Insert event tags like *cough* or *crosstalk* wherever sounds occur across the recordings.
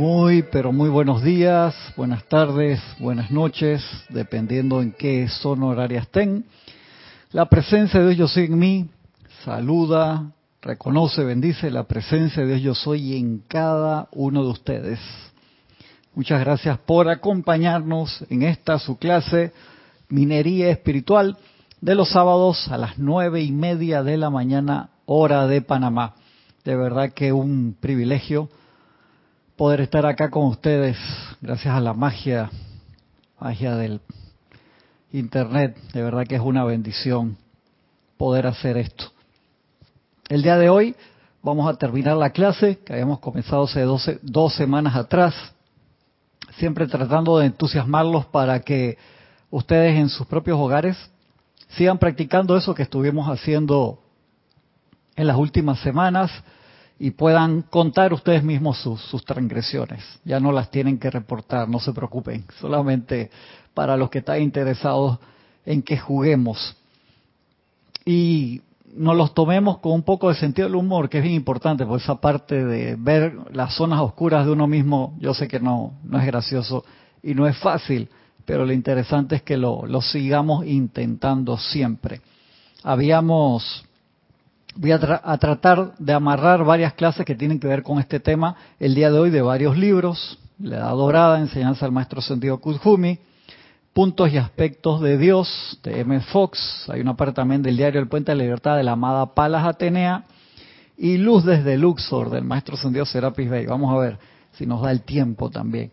Muy, pero muy buenos días, buenas tardes, buenas noches, dependiendo en qué zona horaria estén. La presencia de Dios yo soy en mí, saluda, reconoce, bendice la presencia de Dios yo soy en cada uno de ustedes. Muchas gracias por acompañarnos en esta su clase Minería Espiritual de los sábados a las nueve y media de la mañana, hora de Panamá. De verdad que un privilegio poder estar acá con ustedes, gracias a la magia, magia del Internet. De verdad que es una bendición poder hacer esto. El día de hoy vamos a terminar la clase que habíamos comenzado hace dos semanas atrás, siempre tratando de entusiasmarlos para que ustedes en sus propios hogares sigan practicando eso que estuvimos haciendo en las últimas semanas y puedan contar ustedes mismos sus, sus, transgresiones. Ya no las tienen que reportar, no se preocupen, solamente para los que están interesados en que juguemos. Y nos los tomemos con un poco de sentido del humor, que es bien importante, por esa parte de ver las zonas oscuras de uno mismo, yo sé que no, no es gracioso y no es fácil, pero lo interesante es que lo, lo sigamos intentando siempre. Habíamos voy a, tratar de amarrar varias clases que tienen que ver con este tema el día de hoy de varios libros. La Edad Dorada, Enseñanza del Maestro Sentido Kuzhumi, Puntos y Aspectos de Dios, de M. Fox. Hay una parte también del diario El Puente de la Libertad de la amada Palas Atenea. Y Luz desde Luxor, del Maestro Sentido Serapis Bey. Vamos a ver si nos da el tiempo también.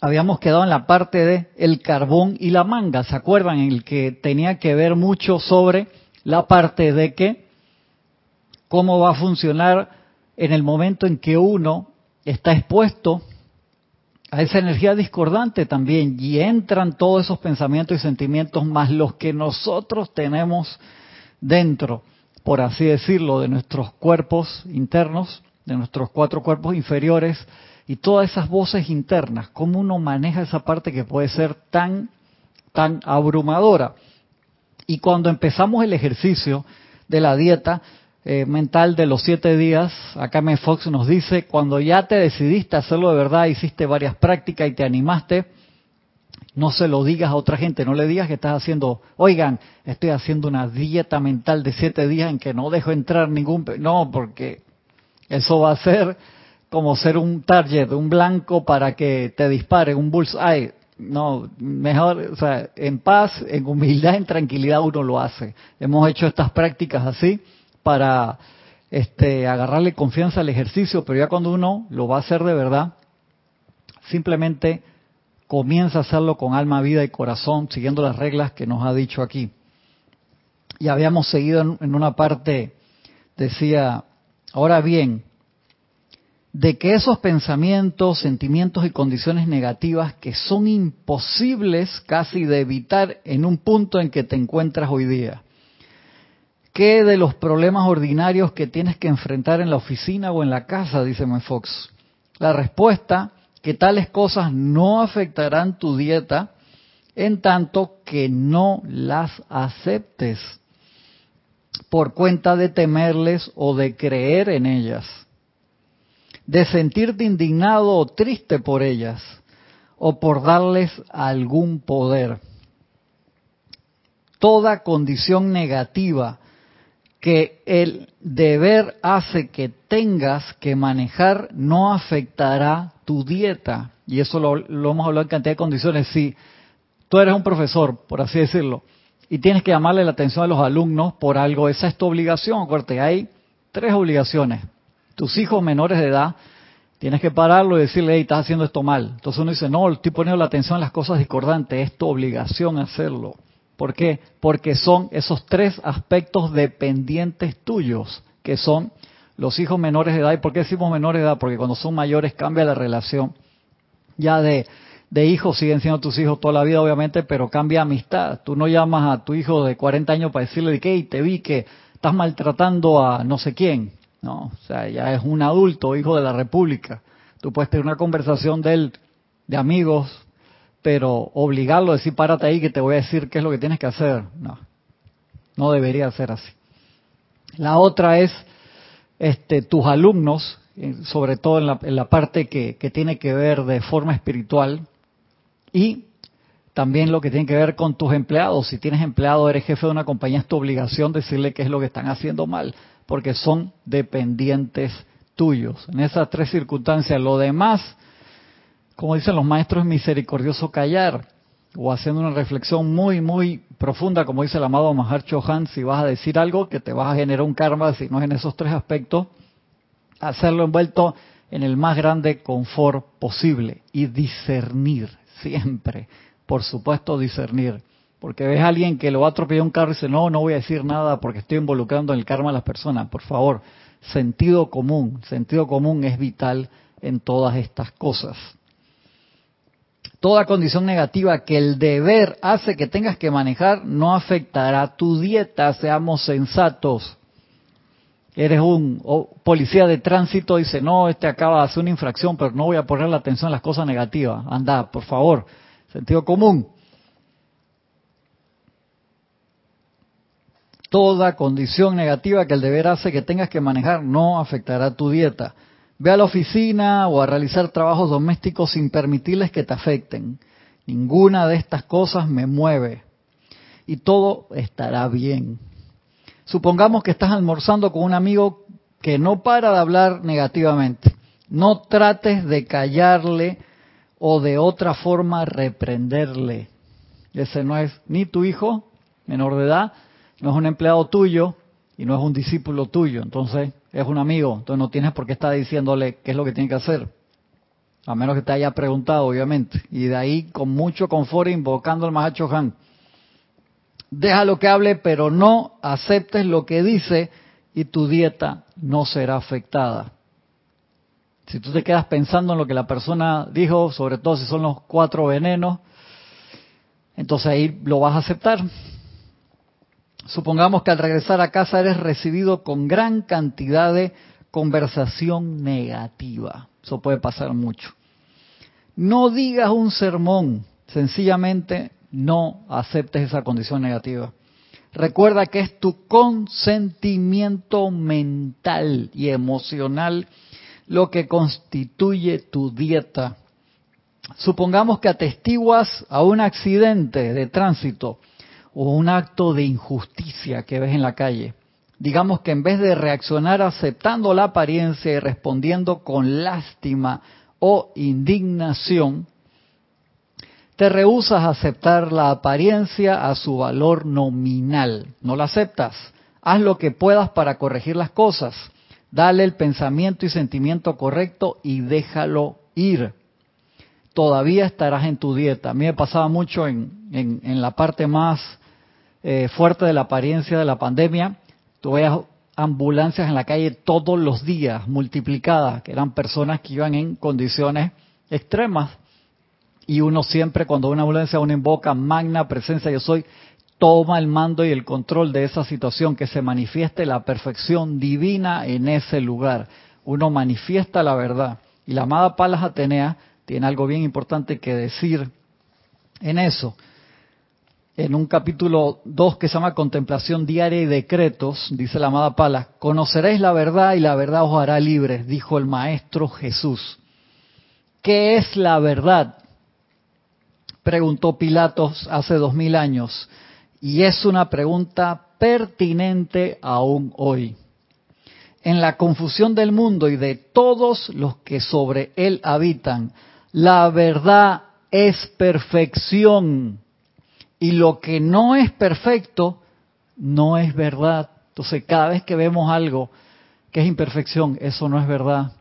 Habíamos quedado en la parte de el carbón y la manga, ¿se acuerdan? En el que tenía que ver mucho sobre la parte de que cómo va a funcionar en el momento en que uno está expuesto a esa energía discordante también y entran todos esos pensamientos y sentimientos más los que nosotros tenemos dentro, por así decirlo, de nuestros cuerpos internos, de nuestros cuatro cuerpos inferiores y todas esas voces internas, cómo uno maneja esa parte que puede ser tan tan abrumadora. Y cuando empezamos el ejercicio de la dieta eh, mental de los siete días, acá me Fox nos dice, cuando ya te decidiste hacerlo de verdad, hiciste varias prácticas y te animaste, no se lo digas a otra gente, no le digas que estás haciendo, oigan, estoy haciendo una dieta mental de siete días en que no dejo entrar ningún... No, porque eso va a ser como ser un target, un blanco para que te dispare, un bullseye. No, mejor, o sea, en paz, en humildad, en tranquilidad uno lo hace. Hemos hecho estas prácticas así para este, agarrarle confianza al ejercicio, pero ya cuando uno lo va a hacer de verdad, simplemente comienza a hacerlo con alma, vida y corazón, siguiendo las reglas que nos ha dicho aquí. Y habíamos seguido en, en una parte, decía, ahora bien, de que esos pensamientos, sentimientos y condiciones negativas que son imposibles casi de evitar en un punto en que te encuentras hoy día. ¿Qué de los problemas ordinarios que tienes que enfrentar en la oficina o en la casa? Dice Fox. La respuesta, que tales cosas no afectarán tu dieta en tanto que no las aceptes por cuenta de temerles o de creer en ellas de sentirte indignado o triste por ellas o por darles algún poder. Toda condición negativa que el deber hace que tengas que manejar no afectará tu dieta. Y eso lo, hemos hablado en cantidad de condiciones. Si tú eres un profesor, por así decirlo, y tienes que llamarle la atención a los alumnos por algo, esa es tu obligación. Acuérdate, hay tres obligaciones tus hijos menores de edad, tienes que pararlo y decirle, hey, estás haciendo esto mal. Entonces uno dice, no, estoy poniendo la atención en las cosas discordantes, es tu obligación hacerlo. ¿Por qué? Porque son esos tres aspectos dependientes tuyos, que son los hijos menores de edad. ¿Y por qué decimos menores de edad? Porque cuando son mayores cambia la relación. Ya de, de hijos siguen siendo tus hijos toda la vida, obviamente, pero cambia amistad. Tú no llamas a tu hijo de 40 años para decirle hey, te vi que estás maltratando a no sé quién. No, o sea, ya es un adulto, hijo de la República. Tú puedes tener una conversación de él, de amigos, pero obligarlo a decir, párate ahí que te voy a decir qué es lo que tienes que hacer. No, no debería ser así. La otra es este, tus alumnos, eh, sobre todo en la, en la parte que, que tiene que ver de forma espiritual, y también lo que tiene que ver con tus empleados. Si tienes empleado, eres jefe de una compañía, es tu obligación decirle qué es lo que están haciendo mal, porque son dependientes tuyos. En esas tres circunstancias, lo demás, como dicen los maestros, es misericordioso callar o haciendo una reflexión muy, muy profunda, como dice el amado Mahar Chohan, si vas a decir algo que te vas a generar un karma, si no es en esos tres aspectos, hacerlo envuelto en el más grande confort posible y discernir siempre por supuesto, discernir. Porque ves a alguien que lo va a atropellar un carro y dice, no, no voy a decir nada porque estoy involucrando en el karma a las personas. Por favor, sentido común. Sentido común es vital en todas estas cosas. Toda condición negativa que el deber hace que tengas que manejar no afectará tu dieta, seamos sensatos. Eres un policía de tránsito, dice, no, este acaba de hacer una infracción, pero no voy a poner la atención a las cosas negativas. Anda, por favor, Sentido común. Toda condición negativa que el deber hace que tengas que manejar no afectará tu dieta. Ve a la oficina o a realizar trabajos domésticos sin permitirles que te afecten. Ninguna de estas cosas me mueve. Y todo estará bien. Supongamos que estás almorzando con un amigo que no para de hablar negativamente. No trates de callarle o de otra forma reprenderle. Ese no es ni tu hijo menor de edad, no es un empleado tuyo y no es un discípulo tuyo. Entonces es un amigo. Entonces no tienes por qué estar diciéndole qué es lo que tiene que hacer. A menos que te haya preguntado, obviamente. Y de ahí con mucho confort invocando al Mahacho Han. Déjalo que hable, pero no aceptes lo que dice y tu dieta no será afectada. Si tú te quedas pensando en lo que la persona dijo, sobre todo si son los cuatro venenos, entonces ahí lo vas a aceptar. Supongamos que al regresar a casa eres recibido con gran cantidad de conversación negativa. Eso puede pasar mucho. No digas un sermón, sencillamente no aceptes esa condición negativa. Recuerda que es tu consentimiento mental y emocional lo que constituye tu dieta. Supongamos que atestiguas a un accidente de tránsito o un acto de injusticia que ves en la calle. Digamos que en vez de reaccionar aceptando la apariencia y respondiendo con lástima o indignación, te rehusas a aceptar la apariencia a su valor nominal. No la aceptas. Haz lo que puedas para corregir las cosas. Dale el pensamiento y sentimiento correcto y déjalo ir. Todavía estarás en tu dieta. A mí me pasaba mucho en, en, la parte más eh, fuerte de la apariencia de la pandemia. Tú veías ambulancias en la calle todos los días, multiplicadas, que eran personas que iban en condiciones extremas. Y uno siempre, cuando una ambulancia uno invoca magna presencia, yo soy, toma el mando y el control de esa situación, que se manifieste la perfección divina en ese lugar. Uno manifiesta la verdad. Y la amada Palas Atenea tiene algo bien importante que decir en eso. En un capítulo 2 que se llama Contemplación Diaria y Decretos, dice la amada Palas, conoceréis la verdad y la verdad os hará libres, dijo el Maestro Jesús. ¿Qué es la verdad? Preguntó Pilatos hace dos mil años. Y es una pregunta pertinente aún hoy. En la confusión del mundo y de todos los que sobre él habitan, la verdad es perfección. Y lo que no es perfecto, no es verdad. Entonces, cada vez que vemos algo que es imperfección, eso no es verdad,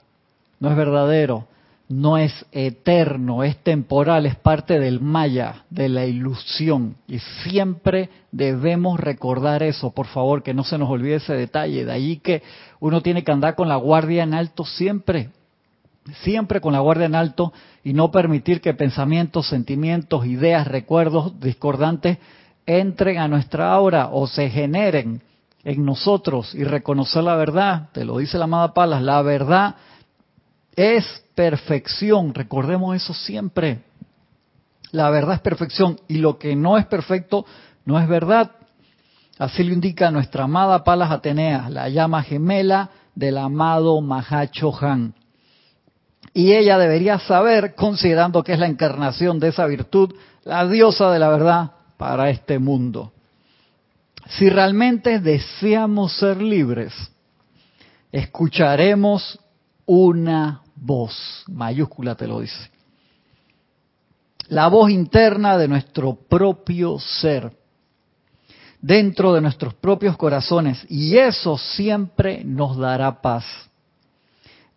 no es verdadero no es eterno, es temporal, es parte del maya, de la ilusión. Y siempre debemos recordar eso, por favor, que no se nos olvide ese detalle. De ahí que uno tiene que andar con la guardia en alto siempre, siempre con la guardia en alto y no permitir que pensamientos, sentimientos, ideas, recuerdos discordantes entren a nuestra aura o se generen en nosotros y reconocer la verdad. Te lo dice la amada Palas, la verdad es perfección. Recordemos eso siempre. La verdad es perfección y lo que no es perfecto no es verdad. Así lo indica nuestra amada Palas Atenea, la llama gemela del amado Mahacho Han. Y ella debería saber, considerando que es la encarnación de esa virtud, la diosa de la verdad para este mundo. Si realmente deseamos ser libres, escucharemos una voz, mayúscula te lo dice. La voz interna de nuestro propio ser, dentro de nuestros propios corazones, y eso siempre nos dará paz.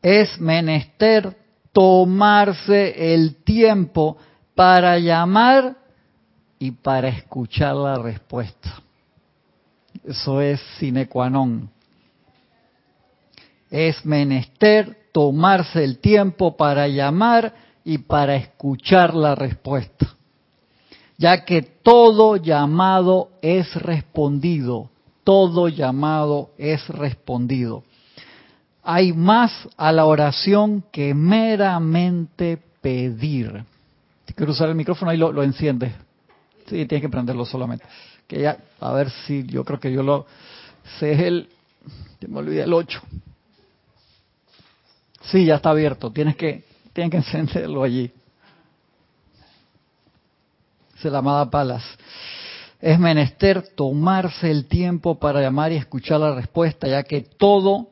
Es menester tomarse el tiempo para llamar y para escuchar la respuesta. Eso es sine qua non. Es menester tomarse el tiempo para llamar y para escuchar la respuesta, ya que todo llamado es respondido, todo llamado es respondido. Hay más a la oración que meramente pedir. Si quiero usar el micrófono, ahí lo, lo enciendes. Sí, tienes que prenderlo solamente. Que ya, a ver si yo creo que yo lo sé es el, me olvidé el 8. Sí, ya está abierto. Tienes que, tienes que encenderlo allí. Se la amada Palas. Es menester tomarse el tiempo para llamar y escuchar la respuesta, ya que todo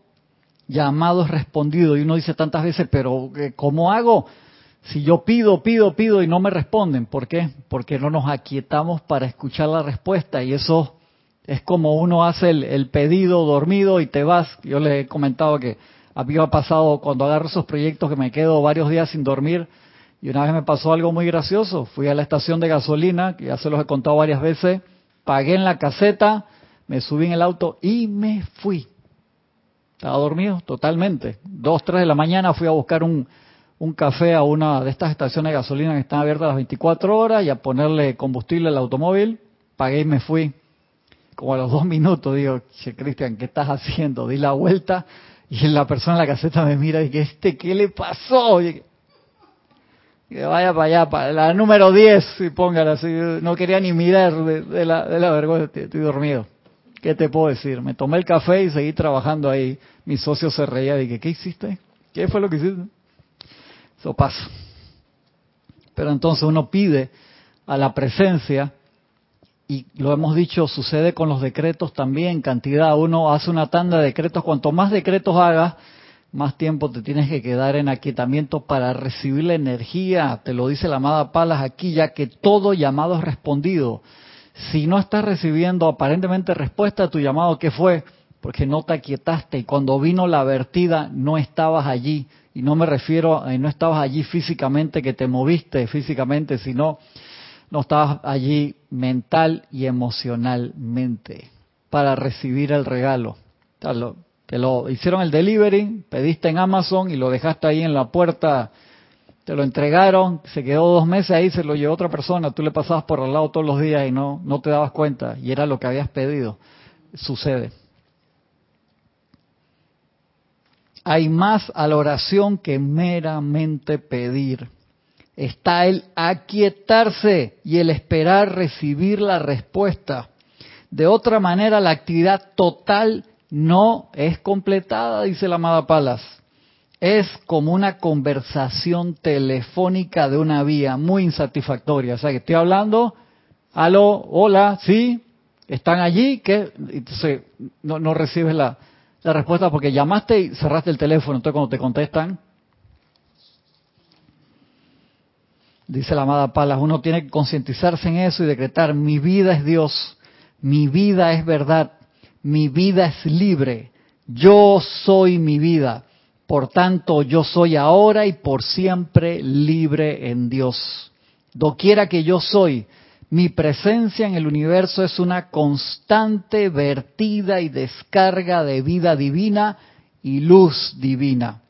llamado es respondido. Y uno dice tantas veces, pero eh, ¿cómo hago? Si yo pido, pido, pido y no me responden, ¿por qué? Porque no nos aquietamos para escuchar la respuesta y eso es como uno hace el, el pedido dormido y te vas. Yo les he comentado que a mí me ha pasado cuando agarro esos proyectos que me quedo varios días sin dormir. Y una vez me pasó algo muy gracioso. Fui a la estación de gasolina, que ya se los he contado varias veces, pagué en la caseta, me subí en el auto y me fui. Estaba dormido totalmente. Dos, tres de la mañana fui a buscar un, un café a una de estas estaciones de gasolina que están abiertas las 24 horas y a ponerle combustible al automóvil. Pagué y me fui. Como a los dos minutos digo, che, Cristian, ¿qué estás haciendo? Di la vuelta y la persona en la caseta me mira y que este, ¿qué le pasó? Y que vaya para allá, para la número 10, y póngala así. No quería ni mirar de, la, de la vergüenza, estoy dormido. ¿Qué te puedo decir? Me tomé el café y seguí trabajando ahí. Mi socio se reía y dije, ¿qué hiciste? ¿Qué fue lo que hiciste? Eso pasa. Pero entonces uno pide a la presencia y lo hemos dicho, sucede con los decretos también, cantidad. Uno hace una tanda de decretos, cuanto más decretos hagas, más tiempo te tienes que quedar en aquietamiento para recibir la energía. Te lo dice la amada Palas aquí, ya que todo llamado es respondido. Si no estás recibiendo aparentemente respuesta a tu llamado, ¿qué fue? Porque no te aquietaste y cuando vino la vertida no estabas allí. Y no me refiero a no estabas allí físicamente, que te moviste físicamente, sino no estabas allí mental y emocionalmente para recibir el regalo. Te lo hicieron el delivery, pediste en Amazon y lo dejaste ahí en la puerta, te lo entregaron, se quedó dos meses ahí, se lo llevó otra persona, tú le pasabas por al lado todos los días y no, no te dabas cuenta y era lo que habías pedido. Sucede. Hay más a la oración que meramente pedir está el aquietarse y el esperar recibir la respuesta. De otra manera, la actividad total no es completada, dice la amada Palas. Es como una conversación telefónica de una vía muy insatisfactoria. O sea, que estoy hablando, aló, hola, sí, están allí, que entonces no, recibes la, la respuesta porque llamaste y cerraste el teléfono. Entonces, cuando te contestan, dice la amada Palas, uno tiene que concientizarse en eso y decretar, mi vida es Dios, mi vida es verdad, mi vida es libre, yo soy mi vida, por tanto yo soy ahora y por siempre libre en Dios. Doquiera que yo soy, mi presencia en el universo es una constante vertida y descarga de vida divina y luz divina,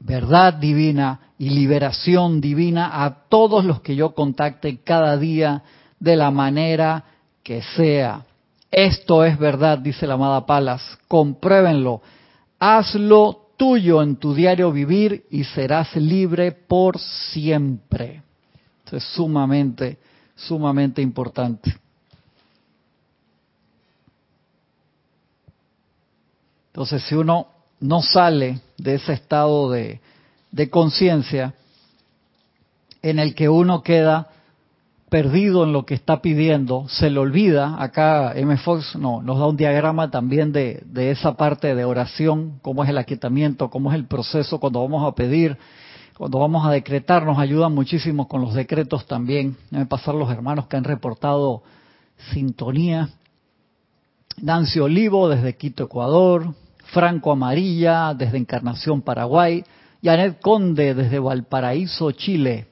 verdad divina y liberación divina a todos los que yo contacte cada día de la manera que sea. Esto es verdad, dice la amada Palas. Compruébenlo. Hazlo tuyo en tu diario vivir y serás libre por siempre. Esto es sumamente, sumamente importante. Entonces, si uno no sale de ese estado de, de conciencia en el que uno queda perdido en lo que está pidiendo, se le olvida, acá M. Fox no, nos da un diagrama también de, esa parte de oración, cómo es el aquietamiento, cómo es el proceso cuando vamos a pedir, cuando vamos a decretar, nos ayudan muchísimo con los decretos también. Deben pasar los hermanos que han reportado sintonía. Nancy Olivo desde Quito, Ecuador. Franco Amarilla desde Encarnación, Paraguay. Janet Conde desde Valparaíso, Chile.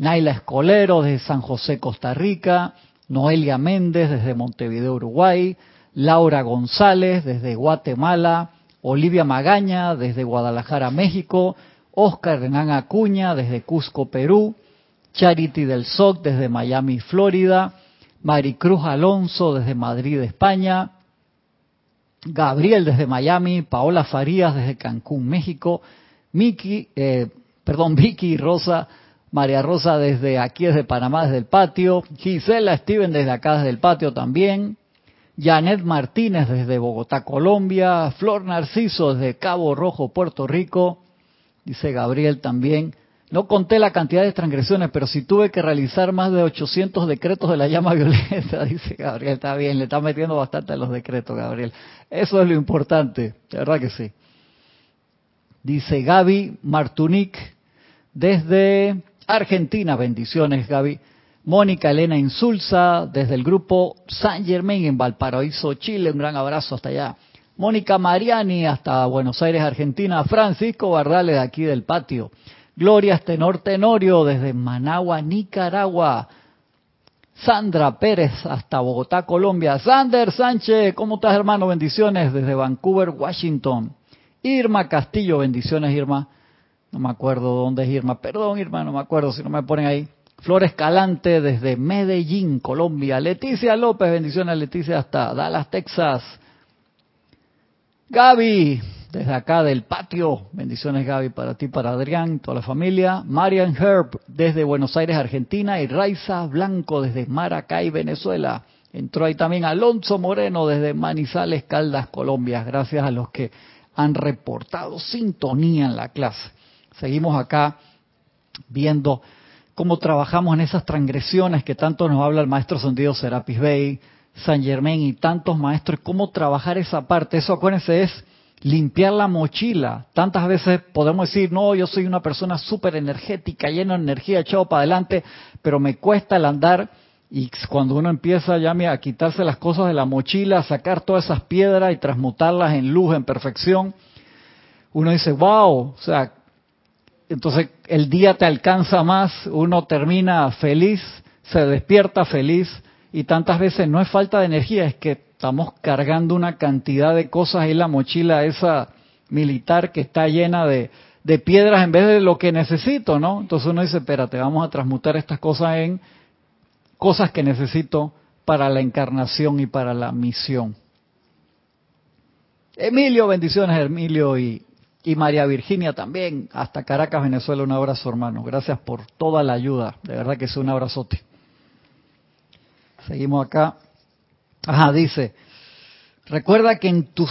Naila Escolero desde San José, Costa Rica, Noelia Méndez desde Montevideo, Uruguay, Laura González desde Guatemala, Olivia Magaña desde Guadalajara, México, Oscar Renan Acuña desde Cusco, Perú, Charity del SOC desde Miami, Florida, Maricruz Alonso desde Madrid, España, Gabriel desde Miami, Paola Farías desde Cancún, México, eh, perdón, *laughs* Vicky Rosa María Rosa desde aquí, desde Panamá, desde el patio. Gisela Steven desde acá, desde el patio también. Janet Martínez desde Bogotá, Colombia. Flor Narciso desde Cabo Rojo, Puerto Rico. Dice Gabriel también. No conté la cantidad de transgresiones, pero si tuve que realizar más de 800 decretos de la llama *laughs* violenta, dice Gabriel. Está bien, le está metiendo bastante los decretos, Gabriel. Eso es lo importante, de verdad que sí. Dice Gaby Martunic desde Argentina, bendiciones Gaby. Mónica Elena Insulza, desde el grupo San Germain en Valparaíso, Chile, un gran abrazo hasta allá. Mónica Mariani hasta Buenos Aires, Argentina. Francisco Bardales de aquí del patio. Gloria Estenor Tenorio desde Managua, Nicaragua. Sandra Pérez hasta Bogotá, Colombia. Sander Sánchez, ¿cómo estás hermano? Bendiciones desde Vancouver, Washington. Irma Castillo, bendiciones Irma no me acuerdo dónde es Irma, perdón Irma, no me acuerdo si no me ponen ahí. Flores Calante desde Medellín, Colombia. Leticia López, bendiciones Leticia hasta Dallas, Texas. Gaby, desde acá del patio, bendiciones Gaby para ti, para Adrián, toda la familia. Marian Herb desde Buenos Aires, Argentina. Y Raiza Blanco desde Maracay, Venezuela. Entró ahí también Alonso Moreno desde Manizales, Caldas, Colombia. Gracias a los que han reportado sintonía en la clase. Seguimos acá viendo cómo trabajamos en esas transgresiones que tanto nos habla el maestro Sentido Serapis Bey, San Germain y tantos maestros, cómo trabajar esa parte. Eso, acuérdense, es limpiar la mochila. Tantas veces podemos decir, no, yo soy una persona súper energética, llena de energía, echado para adelante, pero me cuesta el andar. Y cuando uno empieza ya a quitarse las cosas de la mochila, a sacar todas esas piedras y transmutarlas en luz, en perfección, uno dice, wow, o sea, entonces el día te alcanza más, uno termina feliz, se despierta feliz y tantas veces no es falta de energía, es que estamos cargando una cantidad de cosas en la mochila esa militar que está llena de, de piedras en vez de lo que necesito, ¿no? Entonces uno dice, espérate, vamos a transmutar estas cosas en cosas que necesito para la encarnación y para la misión. Emilio, bendiciones Emilio y y María Virginia también, hasta Caracas, Venezuela, un abrazo hermano. Gracias por toda la ayuda, de verdad que es un abrazote. Seguimos acá. Ajá, dice, recuerda que en tu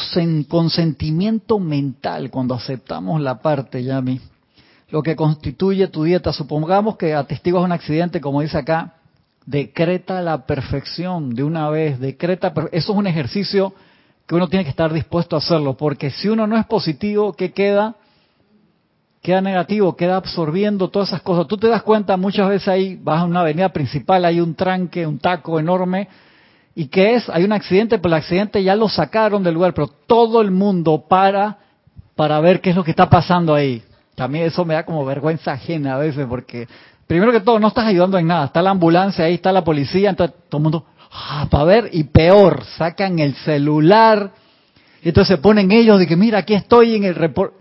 consentimiento mental, cuando aceptamos la parte, Yami, lo que constituye tu dieta, supongamos que atestiguas un accidente, como dice acá, decreta la perfección de una vez, decreta, eso es un ejercicio que uno tiene que estar dispuesto a hacerlo, porque si uno no es positivo, ¿qué queda? Queda negativo, queda absorbiendo todas esas cosas. Tú te das cuenta, muchas veces ahí vas a una avenida principal, hay un tranque, un taco enorme, y ¿qué es? Hay un accidente, pero el accidente ya lo sacaron del lugar, pero todo el mundo para para ver qué es lo que está pasando ahí. También eso me da como vergüenza ajena a veces, porque primero que todo no estás ayudando en nada. Está la ambulancia ahí, está la policía, entonces todo el mundo, ah, para ver, y peor, sacan el celular, y entonces se ponen ellos de que, mira, aquí estoy en el report.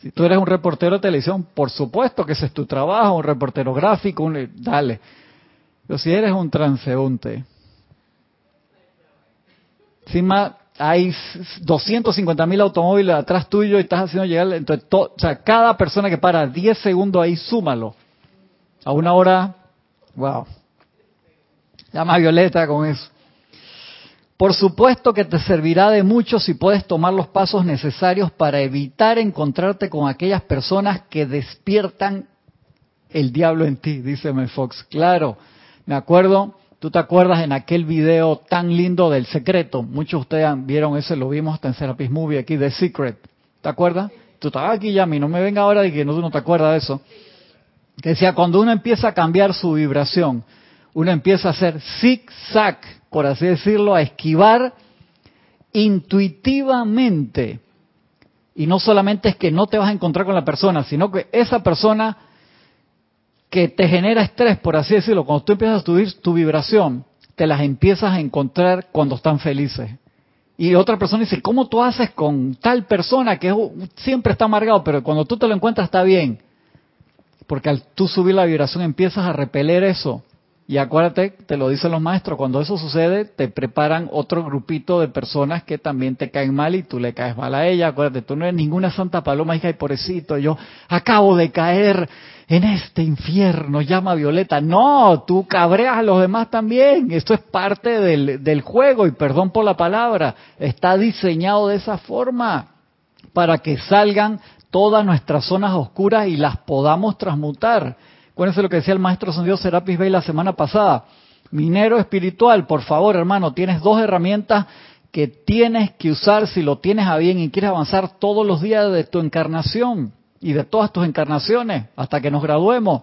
Si tú eres un reportero de televisión, por supuesto que ese es tu trabajo, un reportero gráfico, un, dale. Pero si eres un transeúnte, encima hay 250 mil automóviles atrás tuyo y estás haciendo llegar, entonces, cada persona que para 10 segundos ahí, súmalo. A una hora, wow, Llama Violeta con eso. Por supuesto que te servirá de mucho si puedes tomar los pasos necesarios para evitar encontrarte con aquellas personas que despiertan el diablo en ti, dice Fox. Claro, me acuerdo, tú te acuerdas en aquel video tan lindo del secreto, muchos de ustedes vieron ese, lo vimos hasta en Serapis Movie aquí, The Secret, ¿te acuerdas? Tú estabas aquí, Yami, no me venga ahora de que no, no te acuerdas de eso. Que decía, cuando uno empieza a cambiar su vibración, uno empieza a hacer zig-zag, por así decirlo, a esquivar intuitivamente. Y no solamente es que no te vas a encontrar con la persona, sino que esa persona que te genera estrés, por así decirlo, cuando tú empiezas a subir tu vibración, te las empiezas a encontrar cuando están felices. Y otra persona dice, ¿cómo tú haces con tal persona que siempre está amargado, pero cuando tú te lo encuentras está bien? Porque al tú subir la vibración empiezas a repeler eso. Y acuérdate, te lo dicen los maestros, cuando eso sucede, te preparan otro grupito de personas que también te caen mal y tú le caes mal a ella. Acuérdate, tú no eres ninguna santa paloma, hija, y pobrecito, yo acabo de caer en este infierno, llama Violeta. No, tú cabreas a los demás también. Esto es parte del, del juego, y perdón por la palabra, está diseñado de esa forma para que salgan todas nuestras zonas oscuras y las podamos transmutar. Acuérdense lo que decía el maestro San Dios Serapis Bey la semana pasada. Minero espiritual, por favor, hermano, tienes dos herramientas que tienes que usar si lo tienes a bien y quieres avanzar todos los días de tu encarnación y de todas tus encarnaciones hasta que nos graduemos.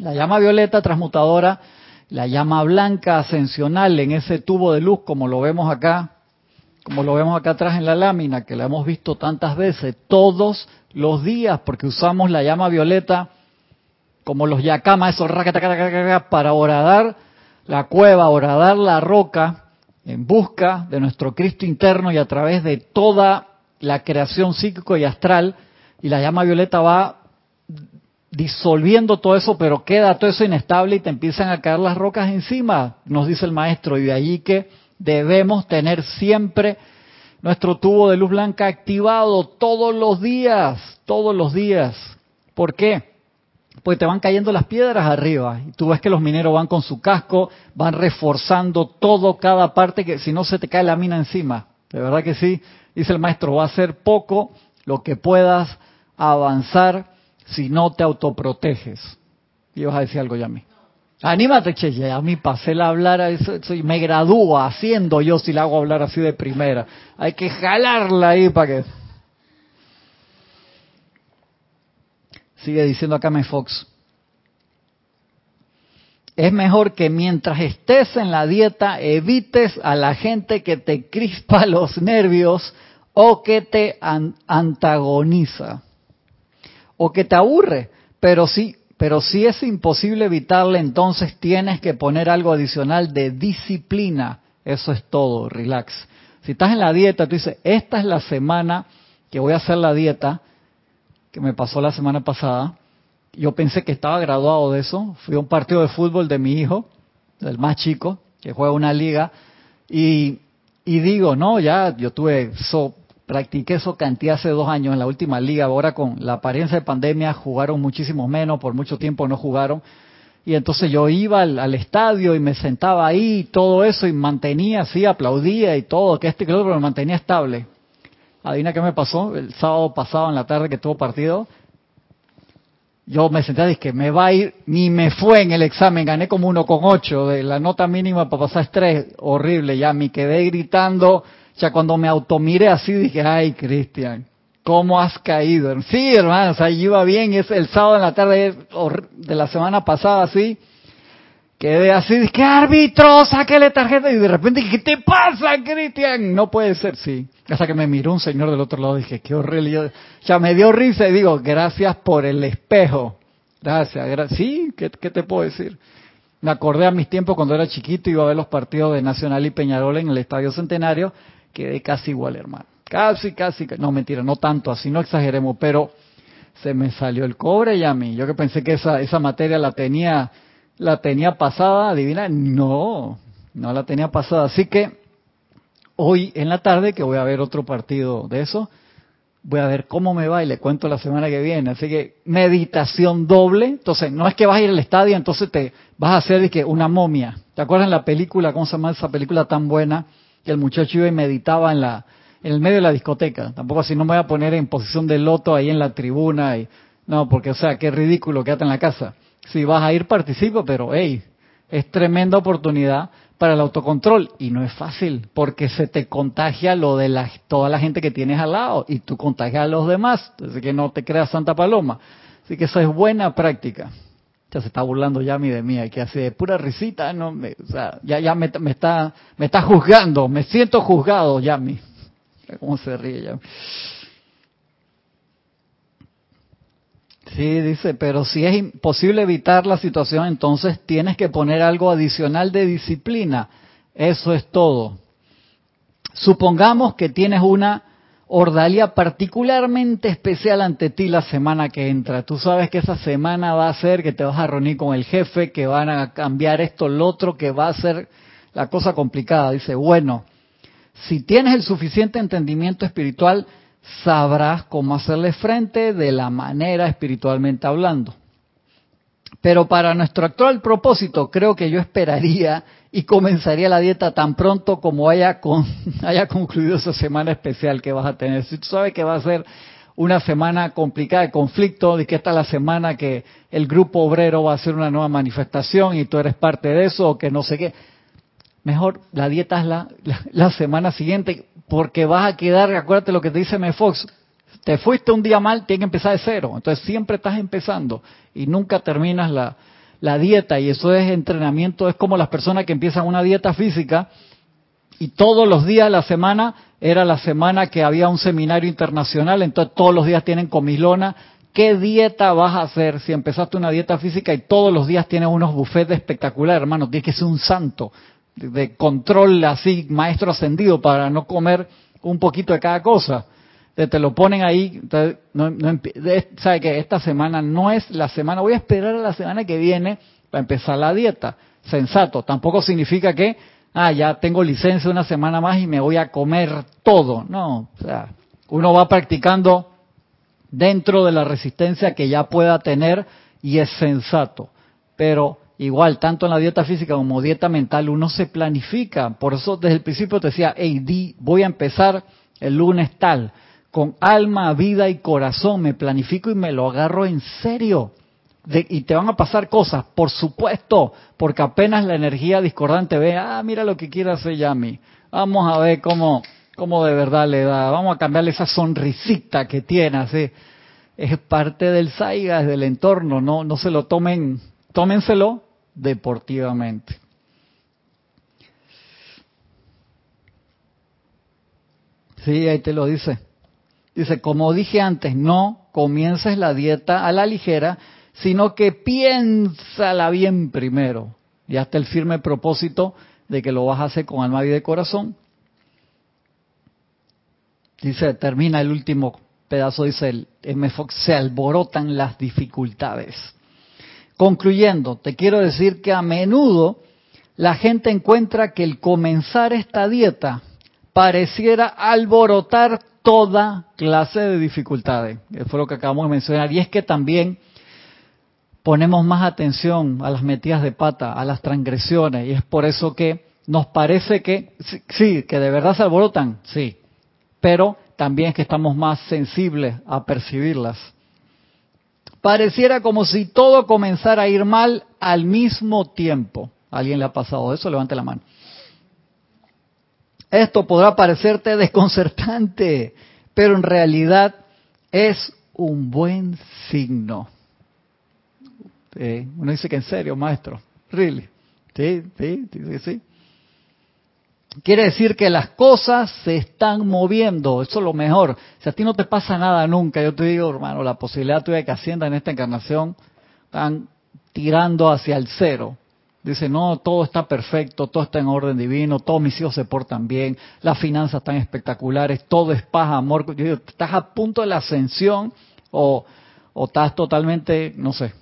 La llama violeta transmutadora, la llama blanca ascensional en ese tubo de luz como lo vemos acá, como lo vemos acá atrás en la lámina, que la hemos visto tantas veces, todos los días, porque usamos la llama violeta como los yacamas, esos para horadar la cueva, horadar la roca en busca de nuestro Cristo interno y a través de toda la creación psíquico y astral. Y la llama violeta va disolviendo todo eso, pero queda todo eso inestable y te empiezan a caer las rocas encima, nos dice el maestro. Y de allí que debemos tener siempre nuestro tubo de luz blanca activado todos los días, todos los días. ¿Por qué? Pues te van cayendo las piedras arriba. Y tú ves que los mineros van con su casco, van reforzando todo, cada parte, que si no se te cae la mina encima. De verdad que sí. Dice el maestro, va a ser poco lo que puedas avanzar si no te autoproteges. Y vas a decir algo, Yami. Anímate, che, ya a mí pasé a hablar, eso, eso, y me gradúo haciendo yo si la hago hablar así de primera. Hay que jalarla ahí para que... Sigue diciendo acá me Fox. Es mejor que mientras estés en la dieta evites a la gente que te crispa *laughs* los nervios o que te antagoniza o que te aburre. Pero sí, pero si es imposible evitarle, entonces tienes que poner algo adicional de disciplina. Eso es todo, relax. Si estás en la dieta, tú dices, esta es la semana que voy a hacer la dieta, que me pasó la semana pasada. Yo pensé que estaba graduado de eso. Fui a un partido de fútbol de mi hijo, del más chico, que juega una liga, y, y digo, no, ya yo tuve eso, practiqué eso cantidad hace dos años en la última liga. Ahora con la apariencia de pandemia jugaron muchísimo menos, por mucho tiempo no jugaron. Y entonces yo iba al, estadio y me sentaba ahí, y todo eso, y mantenía así, aplaudía y todo, que este pero me mantenía estable. Adivina qué me pasó el sábado pasado en la tarde que tuvo partido. Yo me senté y que me va a ir, ni me fue en el examen, gané como uno con ocho, de la nota mínima para pasar estrés, horrible, ya me quedé gritando, ya cuando me automiré así dije, ay Cristian, ¿cómo has caído? Sí, hermano, o sea, iba bien, es el sábado en la tarde de la semana pasada así, Quedé así, dije, árbitro, sáquele tarjeta. Y de repente dije, ¿qué te pasa, Cristian? No puede ser, sí. Hasta que me miró un señor del otro lado, dije, qué horrible. Ya me dio risa y digo, gracias por el espejo. Gracias, gracias. Sí, ¿qué, te puedo decir? Me acordé a mis tiempos cuando era chiquito, iba a ver los partidos de Nacional y Peñarol en el Estadio Centenario. Quedé casi igual, hermano. Casi, casi. No, mentira, no tanto, así no exageremos, pero se me salió el cobre y a mí. Yo que pensé que esa, esa materia la tenía la tenía pasada, adivina, no, no la tenía pasada. Así que hoy en la tarde, que voy a ver otro partido de eso, voy a ver cómo me va y le cuento la semana que viene. Así que meditación doble. Entonces, no es que vas a ir al estadio, entonces te vas a hacer que una momia. ¿Te acuerdas la película, cómo se llama esa película tan buena? que el muchacho iba y meditaba en la en el medio de la discoteca. Tampoco así no me voy a poner en posición de loto ahí en la tribuna y no, porque o sea, qué ridículo quédate en la casa. Si vas a ir participa, pero hey, es tremenda oportunidad para el autocontrol y no es fácil porque se te contagia lo de la, toda la gente que tienes al lado y tú contagias a los demás, así que no te creas Santa Paloma. Así que eso es buena práctica. Ya se está burlando ya de mí, que hace de pura risita, no me, o sea, ya, ya me, me, está, me está juzgando, me siento juzgado, Yami. ¿Cómo se ríe ya? Sí, dice, pero si es imposible evitar la situación, entonces tienes que poner algo adicional de disciplina. Eso es todo. Supongamos que tienes una ordalía particularmente especial ante ti la semana que entra. Tú sabes que esa semana va a ser que te vas a reunir con el jefe, que van a cambiar esto, lo otro, que va a ser la cosa complicada. Dice, bueno, si tienes el suficiente entendimiento espiritual, sabrás cómo hacerle frente de la manera espiritualmente hablando. Pero para nuestro actual propósito, creo que yo esperaría y comenzaría la dieta tan pronto como haya, *laughs* haya concluido esa semana especial que vas a tener. Si tú sabes que va a ser una semana complicada de conflicto, de que esta es la semana que el grupo obrero va a hacer una nueva manifestación y tú eres parte de eso, o que no sé qué, mejor la dieta es la, la, semana siguiente, porque vas a quedar, acuérdate lo que te dice Fox, te fuiste un día mal, tienes que empezar de cero. Entonces siempre estás empezando y nunca terminas la, la dieta. Y eso es entrenamiento, es como las personas que empiezan una dieta física y todos los días de la semana era la semana que había un seminario internacional, entonces todos los días tienen comilona. ¿Qué dieta vas a hacer si empezaste una dieta física y todos los días tienes unos buffets espectaculares, hermano? Tienes que ser un santo de control así, maestro ascendido, para no comer un poquito de cada cosa. Te, lo ponen ahí, no, sabe que esta semana no es la semana, voy a esperar a la semana que viene para empezar la dieta. Sensato, tampoco significa que, ah, ya tengo licencia una semana más y me voy a comer todo. No, o sea, uno va practicando dentro de la resistencia que ya pueda tener y es sensato. Pero Igual, tanto en la dieta física como dieta mental, uno se planifica. Por eso desde el principio te decía, hey, di, voy a empezar el lunes tal, con alma, vida y corazón, me planifico y me lo agarro en serio. y te van a pasar cosas, por supuesto, porque apenas la energía discordante ve, ah, mira lo que quiere hacer Yami. Vamos a ver cómo, cómo de verdad le da. Vamos a cambiarle esa sonrisita que tiene, así. Es parte del saiga, del entorno, no, no se lo tomen tómenselo deportivamente. Sí, ahí te lo dice. Dice, como dije antes, no comiences la dieta a la ligera, sino que piénsala bien primero. Y hasta el firme propósito de que lo vas a hacer con alma, y de corazón. Dice, termina el último pedazo, dice el MFOX, se alborotan las dificultades. Concluyendo, te quiero decir que a menudo la gente encuentra que el comenzar esta dieta pareciera alborotar toda clase de dificultades. Eso fue lo que acabamos de mencionar. Y es que también ponemos más atención a las metidas de pata, a las transgresiones. Y es por eso que nos parece que, sí, que de verdad se alborotan, sí. Pero también es que estamos más sensibles a percibirlas. Pareciera como si todo comenzara a ir mal al mismo tiempo. ¿Alguien le ha pasado eso? Levante la mano. Esto podrá parecerte desconcertante, pero en realidad es un buen signo. uno dice que en serio, maestro. Really. Sí, sí, sí, sí. Quiere decir que las cosas se están moviendo, eso es lo mejor. Si a ti no te pasa nada nunca, yo te digo, hermano, la posibilidad tuya de que ascienda en esta encarnación están tirando hacia el cero. Dice, no, todo está perfecto, todo está en orden divino, todos mis hijos se portan bien, las finanzas están espectaculares, todo es paz, amor. Yo digo, ¿estás a punto de la ascensión o, o estás totalmente, no sé?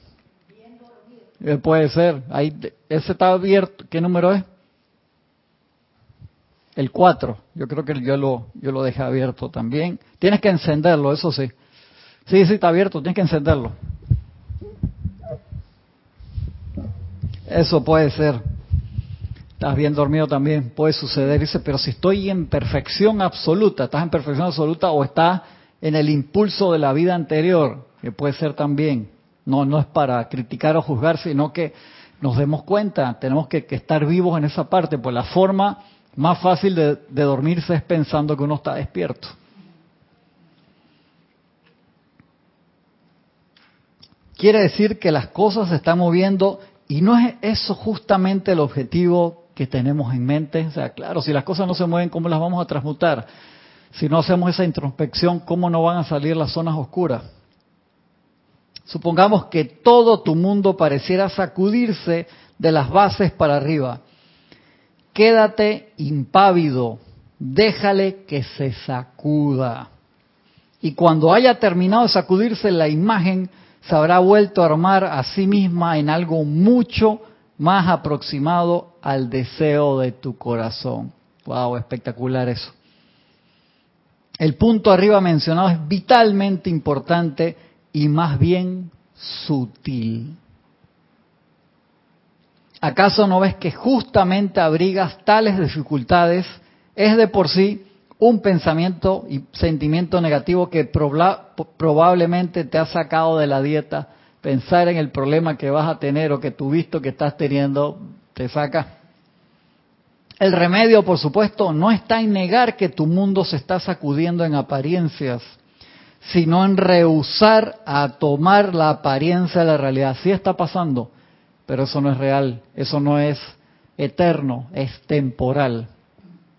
Eh, puede ser. Ahí, ese está abierto. ¿Qué número es? El 4, yo creo que yo lo, yo lo dejé abierto también. Tienes que encenderlo, eso sí. Sí, sí, está abierto, tienes que encenderlo. Eso puede ser. Estás bien dormido también, puede suceder. Dice, pero si estoy en perfección absoluta, ¿estás en perfección absoluta o estás en el impulso de la vida anterior? Que puede ser también. No, no es para criticar o juzgar, sino que nos demos cuenta, tenemos que, estar vivos en esa parte, pues la forma más fácil de, dormirse es pensando que uno está despierto. Quiere decir que las cosas se están moviendo y no es eso justamente el objetivo que tenemos en mente. O sea, claro, si las cosas no se mueven, ¿cómo las vamos a transmutar? Si no hacemos esa introspección, ¿cómo no van a salir las zonas oscuras? Supongamos que todo tu mundo pareciera sacudirse de las bases para arriba. Quédate impávido, déjale que se sacuda. Y cuando haya terminado de sacudirse la imagen, se habrá vuelto a armar a sí misma en algo mucho más aproximado al deseo de tu corazón. Wow, espectacular eso. El punto arriba mencionado es vitalmente importante y más bien sutil. ¿Acaso no ves que justamente abrigas tales dificultades? Es de por sí un pensamiento y sentimiento negativo que probablemente te ha sacado de la dieta pensar en el problema que vas a tener o que tú visto que estás teniendo te saca. El remedio, por supuesto, no está en negar que tu mundo se está sacudiendo en apariencias, sino en rehusar a tomar la apariencia de la realidad. Sí está pasando, pero eso no es real, eso no es eterno, es temporal.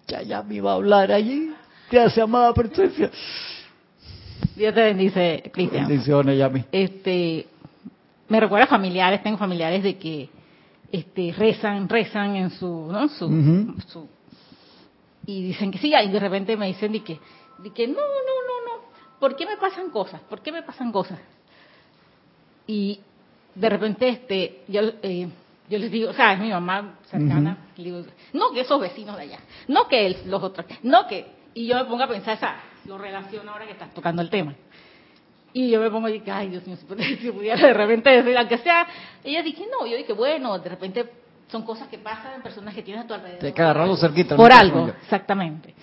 Ya, ya me iba a hablar allí. Gracias, amada presencia. Dios te bendice, Cristian. Bendiciones, Yami. Este, me recuerda a familiares, tengo familiares de que este, rezan, rezan en su, ¿no? Su, y dicen que sí, y de repente me dicen de que, de que no, no, no, no, ¿por qué me pasan cosas? ¿Por qué me pasan cosas? Y de repente este, yo, eh, yo les digo, o sea, es mi mamá cercana, le digo, no que esos vecinos de allá, no que los otros, no que, y yo me pongo a pensar, esa, lo relaciono ahora que estás tocando el tema. Y yo me pongo y dije, ay Dios mío, si pudiera *laughs* de repente decir, aunque sea, ella dije, no, yo dije, bueno, de repente son cosas que pasan en personas que tienes a tu alrededor. Te que agarrarlo cerquita. Por algo, exactamente.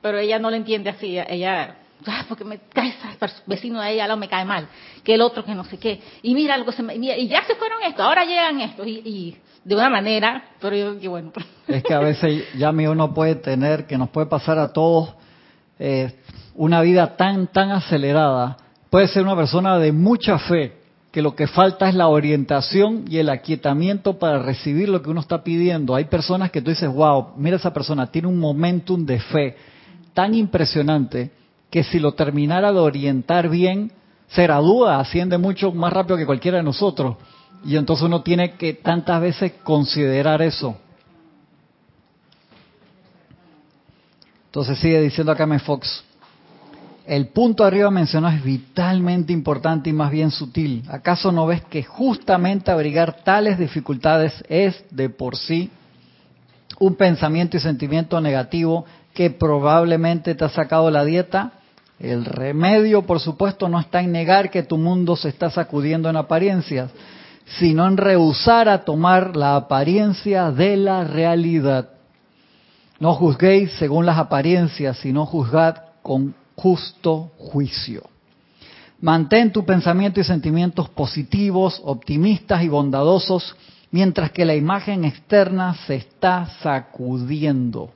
Pero ella no lo entiende así, ella, porque me cae ese vecino de ella, me cae mal, que el otro que no sé qué. Y mira algo, se me, y ya se fueron estos, ahora llegan estos, y, de una manera, pero yo, que bueno. *laughs* Es que a veces ya mi uno puede tener, que nos puede pasar a todos, eh, una vida tan, tan acelerada Puede ser una persona de mucha fe, que lo que falta es la orientación y el aquietamiento para recibir lo que uno está pidiendo. Hay personas que tú dices, wow, mira esa persona, tiene un momentum de fe tan impresionante que si lo terminara de orientar bien, se gradúa, asciende mucho más rápido que cualquiera de nosotros. Y entonces uno tiene que tantas veces considerar eso. Entonces sigue diciendo acá me Fox, el punto arriba mencionado es vitalmente importante y más bien sutil. ¿Acaso no ves que justamente abrigar tales dificultades es de por sí un pensamiento y sentimiento negativo que probablemente te ha sacado la dieta? El remedio, por supuesto, no está en negar que tu mundo se está sacudiendo en apariencias, sino en rehusar a tomar la apariencia de la realidad. No juzguéis según las apariencias, sino juzgad con justo juicio. Mantén tu pensamiento y sentimientos positivos, optimistas y bondadosos, mientras que la imagen externa se está sacudiendo.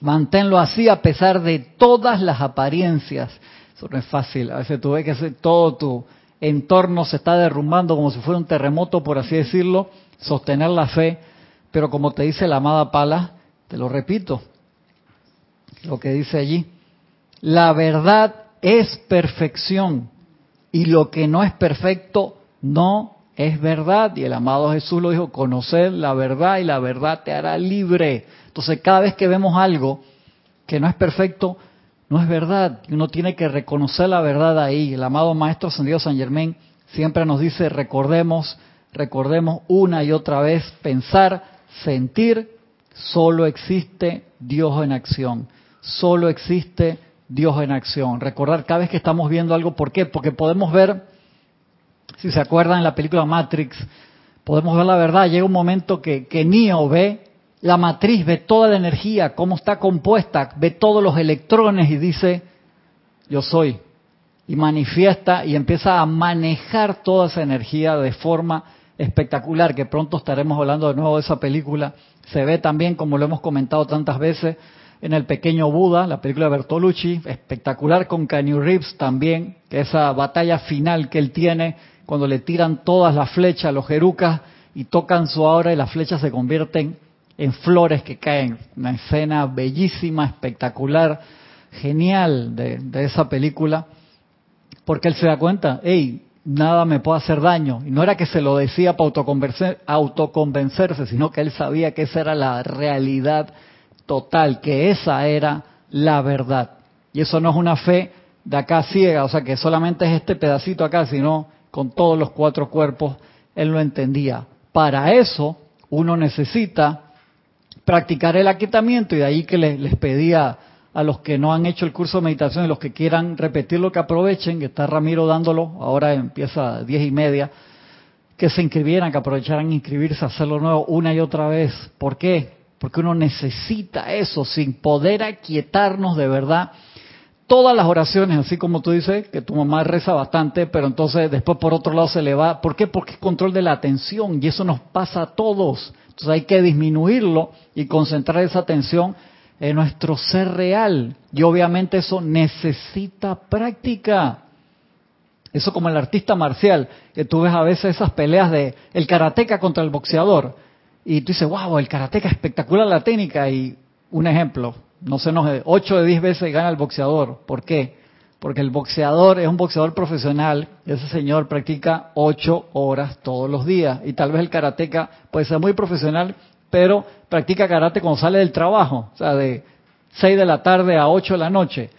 Manténlo así a pesar de todas las apariencias. Eso no es fácil. A veces tú ves que todo tu entorno se está derrumbando como si fuera un terremoto, por así decirlo. Sostener la fe. Pero como te dice la amada Pala, te lo repito, lo que dice allí, la verdad es perfección y lo que no es perfecto no es verdad. Y el amado Jesús lo dijo, conocer la verdad y la verdad te hará libre. Entonces cada vez que vemos algo que no es perfecto, no es verdad. Uno tiene que reconocer la verdad ahí. El amado Maestro Ascendido San Germán siempre nos dice, recordemos, recordemos una y otra vez, pensar, sentir, solo existe Dios en acción. Solo existe Dios en acción. Recordar cada vez que estamos viendo algo, ¿por qué? Porque podemos ver, si se acuerdan en la película Matrix, podemos ver la verdad. Llega un momento que, que Neo ve la matriz, ve toda la energía, cómo está compuesta, ve todos los electrones y dice, yo soy. Y manifiesta y empieza a manejar toda esa energía de forma espectacular, que pronto estaremos hablando de nuevo de esa película. Se ve también, como lo hemos comentado tantas veces, en El Pequeño Buda, la película de Bertolucci, espectacular con Keanu Reeves también, que esa batalla final que él tiene cuando le tiran todas las flechas, los jerucas, y tocan su aura y las flechas se convierten en flores que caen. Una escena bellísima, espectacular, genial de, esa película, porque él se da cuenta, hey, nada me puede hacer daño. Y no era que se lo decía para autoconvencerse, sino que él sabía que esa era la realidad total, que esa era la verdad. Y eso no es una fe de acá ciega, o sea que solamente es este pedacito acá, sino con todos los cuatro cuerpos, él lo entendía. Para eso uno necesita practicar el aquietamiento y de ahí que les, pedía a los que no han hecho el curso de meditación y los que quieran repetirlo que aprovechen, que está Ramiro dándolo, ahora empieza a diez y media, que se inscribieran, que aprovecharan inscribirse, hacerlo nuevo una y otra vez. ¿Por qué? Porque uno necesita eso, sin poder aquietarnos de verdad. Todas las oraciones, así como tú dices, que tu mamá reza bastante, pero entonces después por otro lado se le va. ¿Por qué? Porque es control de la atención y eso nos pasa a todos. Entonces hay que disminuirlo y concentrar esa atención en nuestro ser real. Y obviamente eso necesita práctica. Eso como el artista marcial, que tú ves a veces esas peleas de el karateca contra el boxeador. Y tú dices, wow, el karateca espectacular la técnica. Y un ejemplo, no se nos 8 de 10 veces gana el boxeador. ¿Por qué? porque el boxeador es un boxeador profesional, ese señor practica ocho horas todos los días, y tal vez el karateca puede ser muy profesional, pero practica karate cuando sale del trabajo, o sea, de seis de la tarde a ocho de la noche.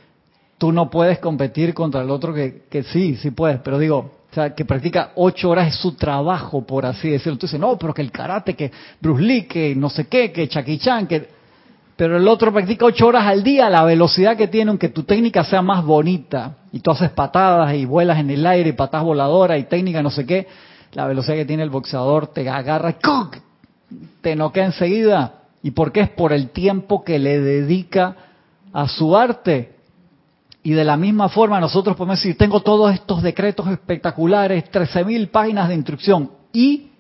Tú no puedes competir contra el otro que, que sí, sí puedes, pero digo, o sea, que practica ocho horas es su trabajo, por así decirlo. Tú dices, no, pero que el karate, que Bruce Lee, que no sé qué, que Chucky Chan, que pero el otro practica ocho horas al día, la velocidad que tiene, aunque tu técnica sea más bonita, y tú haces patadas y vuelas en el aire, y patadas voladoras y técnica no sé qué, la velocidad que tiene el boxeador te agarra, te noquea enseguida. ¿Y por qué? Es por el tiempo que le dedica a su arte. Y de la misma forma nosotros podemos decir, tengo todos estos decretos espectaculares, 13.000 páginas de instrucción, y,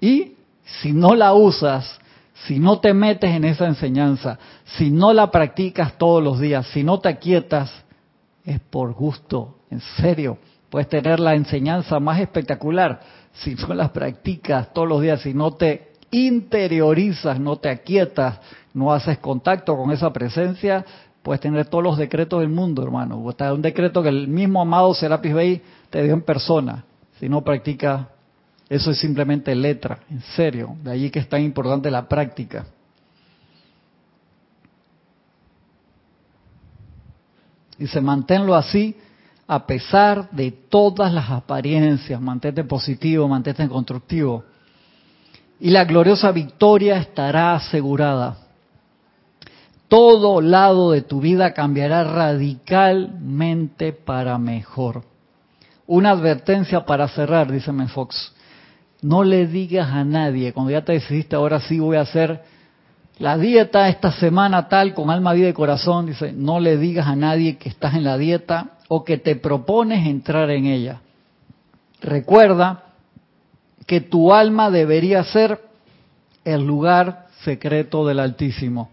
y si no la usas, si no te metes en esa enseñanza, si no la practicas todos los días, si no te aquietas, es por gusto, en serio. Puedes tener la enseñanza más espectacular si no la practicas todos los días, si no te interiorizas, no te aquietas, no haces contacto con esa presencia, puedes tener todos los decretos del mundo, hermano. O un decreto que el mismo amado Serapis Bey te dio en persona. Si no practicas eso es simplemente letra, en serio. De allí que es tan importante la práctica. Dice, manténlo así a pesar de todas las apariencias. Mantente positivo, mantente constructivo. Y la gloriosa victoria estará asegurada. Todo lado de tu vida cambiará radicalmente para mejor. Una advertencia para cerrar, dice Fox. No le digas a nadie, cuando ya te decidiste, ahora sí voy a hacer la dieta esta semana tal, con alma, vida y corazón, dice, no le digas a nadie que estás en la dieta o que te propones entrar en ella. Recuerda que tu alma debería ser el lugar secreto del Altísimo.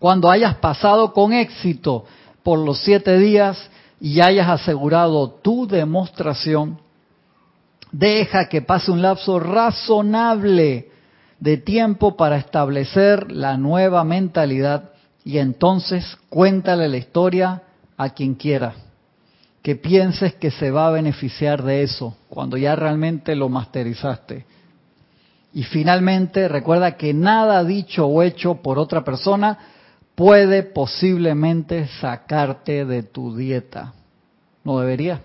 Cuando hayas pasado con éxito por los siete días y hayas asegurado tu demostración, Deja que pase un lapso razonable de tiempo para establecer la nueva mentalidad y entonces cuéntale la historia a quien quiera. Que pienses que se va a beneficiar de eso cuando ya realmente lo masterizaste. Y finalmente recuerda que nada dicho o hecho por otra persona puede posiblemente sacarte de tu dieta. No debería.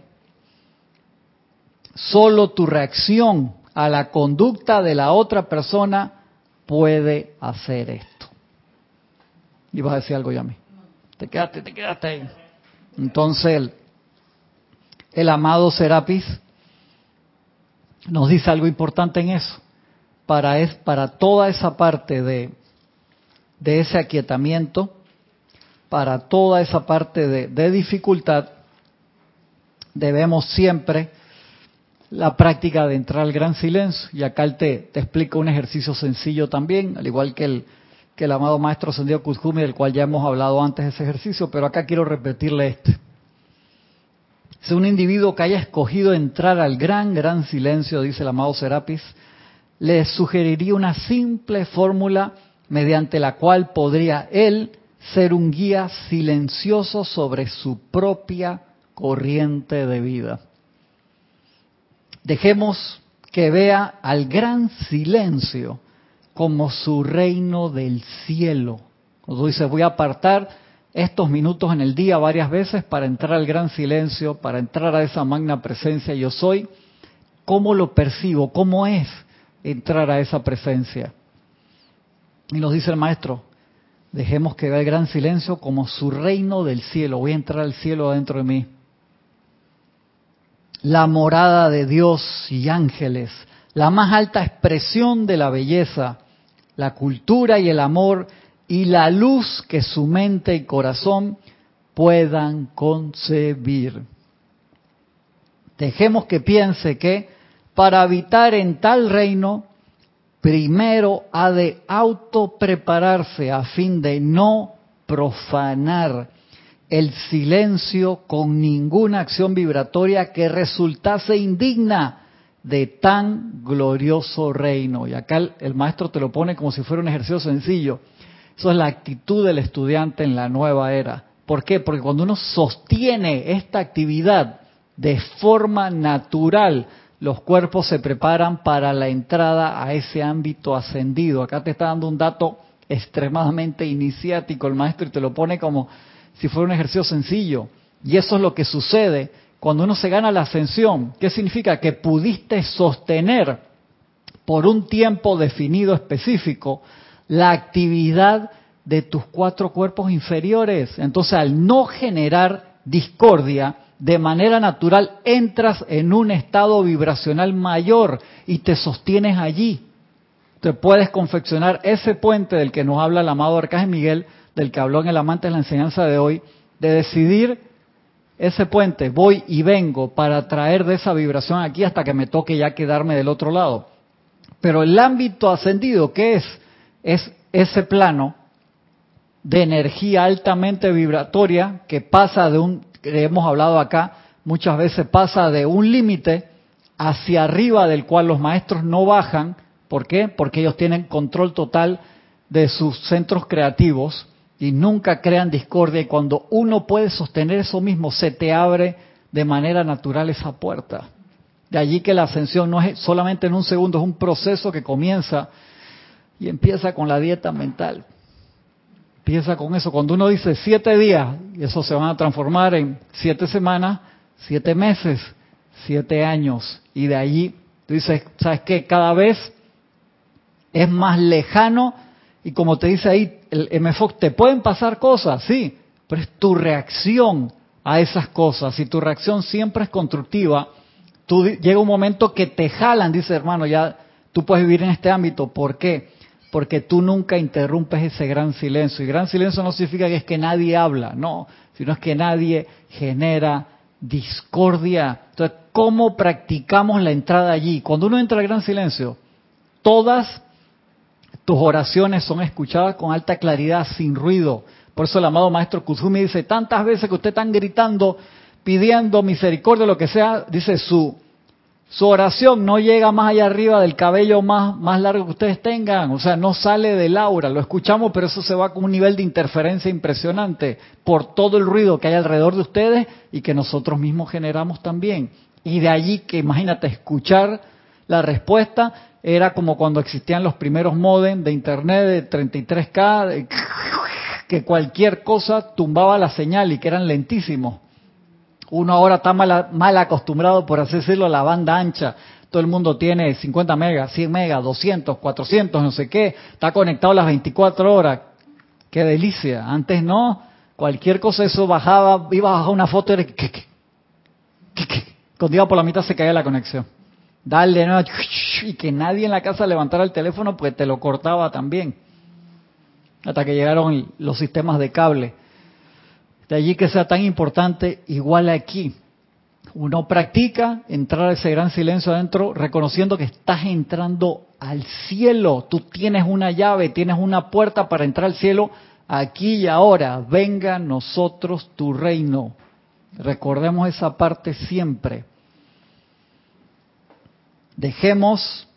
Solo tu reacción a la conducta de la otra persona puede hacer esto. Y vas a decir algo ya a mí. Te quedaste, te quedaste ahí. Entonces, el, amado Serapis nos dice algo importante en eso. para, es, para toda esa parte de, de ese aquietamiento, para toda esa parte de, de dificultad, debemos siempre la práctica de entrar al gran silencio. Y acá él te, explica un ejercicio sencillo también, al igual que el, que el amado maestro Sendido Kuzumi, del cual ya hemos hablado antes de ese ejercicio, pero acá quiero repetirle este. Si un individuo que haya escogido entrar al gran, gran silencio, dice el amado Serapis, le sugeriría una simple fórmula mediante la cual podría él ser un guía silencioso sobre su propia corriente de vida. Dejemos que vea al gran silencio como su reino del cielo. Cuando dice voy a apartar estos minutos en el día varias veces para entrar al gran silencio, para entrar a esa magna presencia yo soy, ¿cómo lo percibo? ¿Cómo es entrar a esa presencia? Y nos dice el maestro, dejemos que vea el gran silencio como su reino del cielo, voy a entrar al cielo dentro de mí la morada de Dios y ángeles, la más alta expresión de la belleza, la cultura y el amor y la luz que su mente y corazón puedan concebir. Dejemos que piense que para habitar en tal reino, primero ha de autoprepararse a fin de no profanar el silencio con ninguna acción vibratoria que resultase indigna de tan glorioso reino. Y acá el, maestro te lo pone como si fuera un ejercicio sencillo. Eso es la actitud del estudiante en la nueva era. ¿Por qué? Porque cuando uno sostiene esta actividad de forma natural, los cuerpos se preparan para la entrada a ese ámbito ascendido. Acá te está dando un dato extremadamente iniciático el maestro y te lo pone como si fuera un ejercicio sencillo. Y eso es lo que sucede cuando uno se gana la ascensión. ¿Qué significa? Que pudiste sostener por un tiempo definido específico la actividad de tus cuatro cuerpos inferiores. Entonces, al no generar discordia, de manera natural entras en un estado vibracional mayor y te sostienes allí. Te puedes confeccionar ese puente del que nos habla el amado Arcángel Miguel del que habló en el amante de la enseñanza de hoy, de decidir ese puente, voy y vengo para traer de esa vibración aquí hasta que me toque ya quedarme del otro lado. Pero el ámbito ascendido, ¿qué es? Es ese plano de energía altamente vibratoria que pasa de un, que hemos hablado acá, muchas veces pasa de un límite hacia arriba del cual los maestros no bajan. ¿Por qué? Porque ellos tienen control total de sus centros creativos y nunca crean discordia y cuando uno puede sostener eso mismo, se te abre de manera natural esa puerta. De allí que la ascensión no es solamente en un segundo, es un proceso que comienza y empieza con la dieta mental. Empieza con eso. Cuando uno dice siete días, eso se van a transformar en siete semanas, siete meses, siete años. Y de allí, tú dices, ¿sabes qué? Cada vez es más lejano y como te dice ahí el MFOC, te pueden pasar cosas, sí, pero es tu reacción a esas cosas. Si tu reacción siempre es constructiva, tú llega un momento que te jalan, dice hermano, ya tú puedes vivir en este ámbito. ¿Por qué? Porque tú nunca interrumpes ese gran silencio. Y gran silencio no significa que es que nadie habla, no, sino es que nadie genera discordia. Entonces, ¿cómo practicamos la entrada allí? Cuando uno entra al gran silencio, todas tus oraciones son escuchadas con alta claridad, sin ruido. Por eso el amado maestro Kuzumi dice, tantas veces que usted están gritando, pidiendo misericordia, lo que sea, dice su, su oración no llega más allá arriba del cabello más, más largo que ustedes tengan, o sea, no sale del aura, lo escuchamos, pero eso se va con un nivel de interferencia impresionante por todo el ruido que hay alrededor de ustedes y que nosotros mismos generamos también. Y de allí que imagínate escuchar la respuesta era como cuando existían los primeros modem de internet de 33K, que cualquier cosa tumbaba la señal y que eran lentísimos. Uno ahora está mal, mal acostumbrado, por así decirlo, a la banda ancha. Todo el mundo tiene 50 megas, 100 megas, 200, 400, no sé qué. Está conectado las 24 horas. Qué delicia. Antes no. Cualquier cosa eso bajaba, iba a bajar una foto y era... Cuando iba por la mitad se caía la conexión. Dale, no, *laughs* y que nadie en la casa levantara el teléfono, pues te lo cortaba también. Hasta que llegaron los sistemas de cable. De allí que sea tan importante, igual aquí. Uno practica entrar a ese gran silencio adentro, reconociendo que estás entrando al cielo. Tú tienes una llave, tienes una puerta para entrar al cielo aquí y ahora. Venga a nosotros tu reino. Recordemos esa parte siempre. Dejemos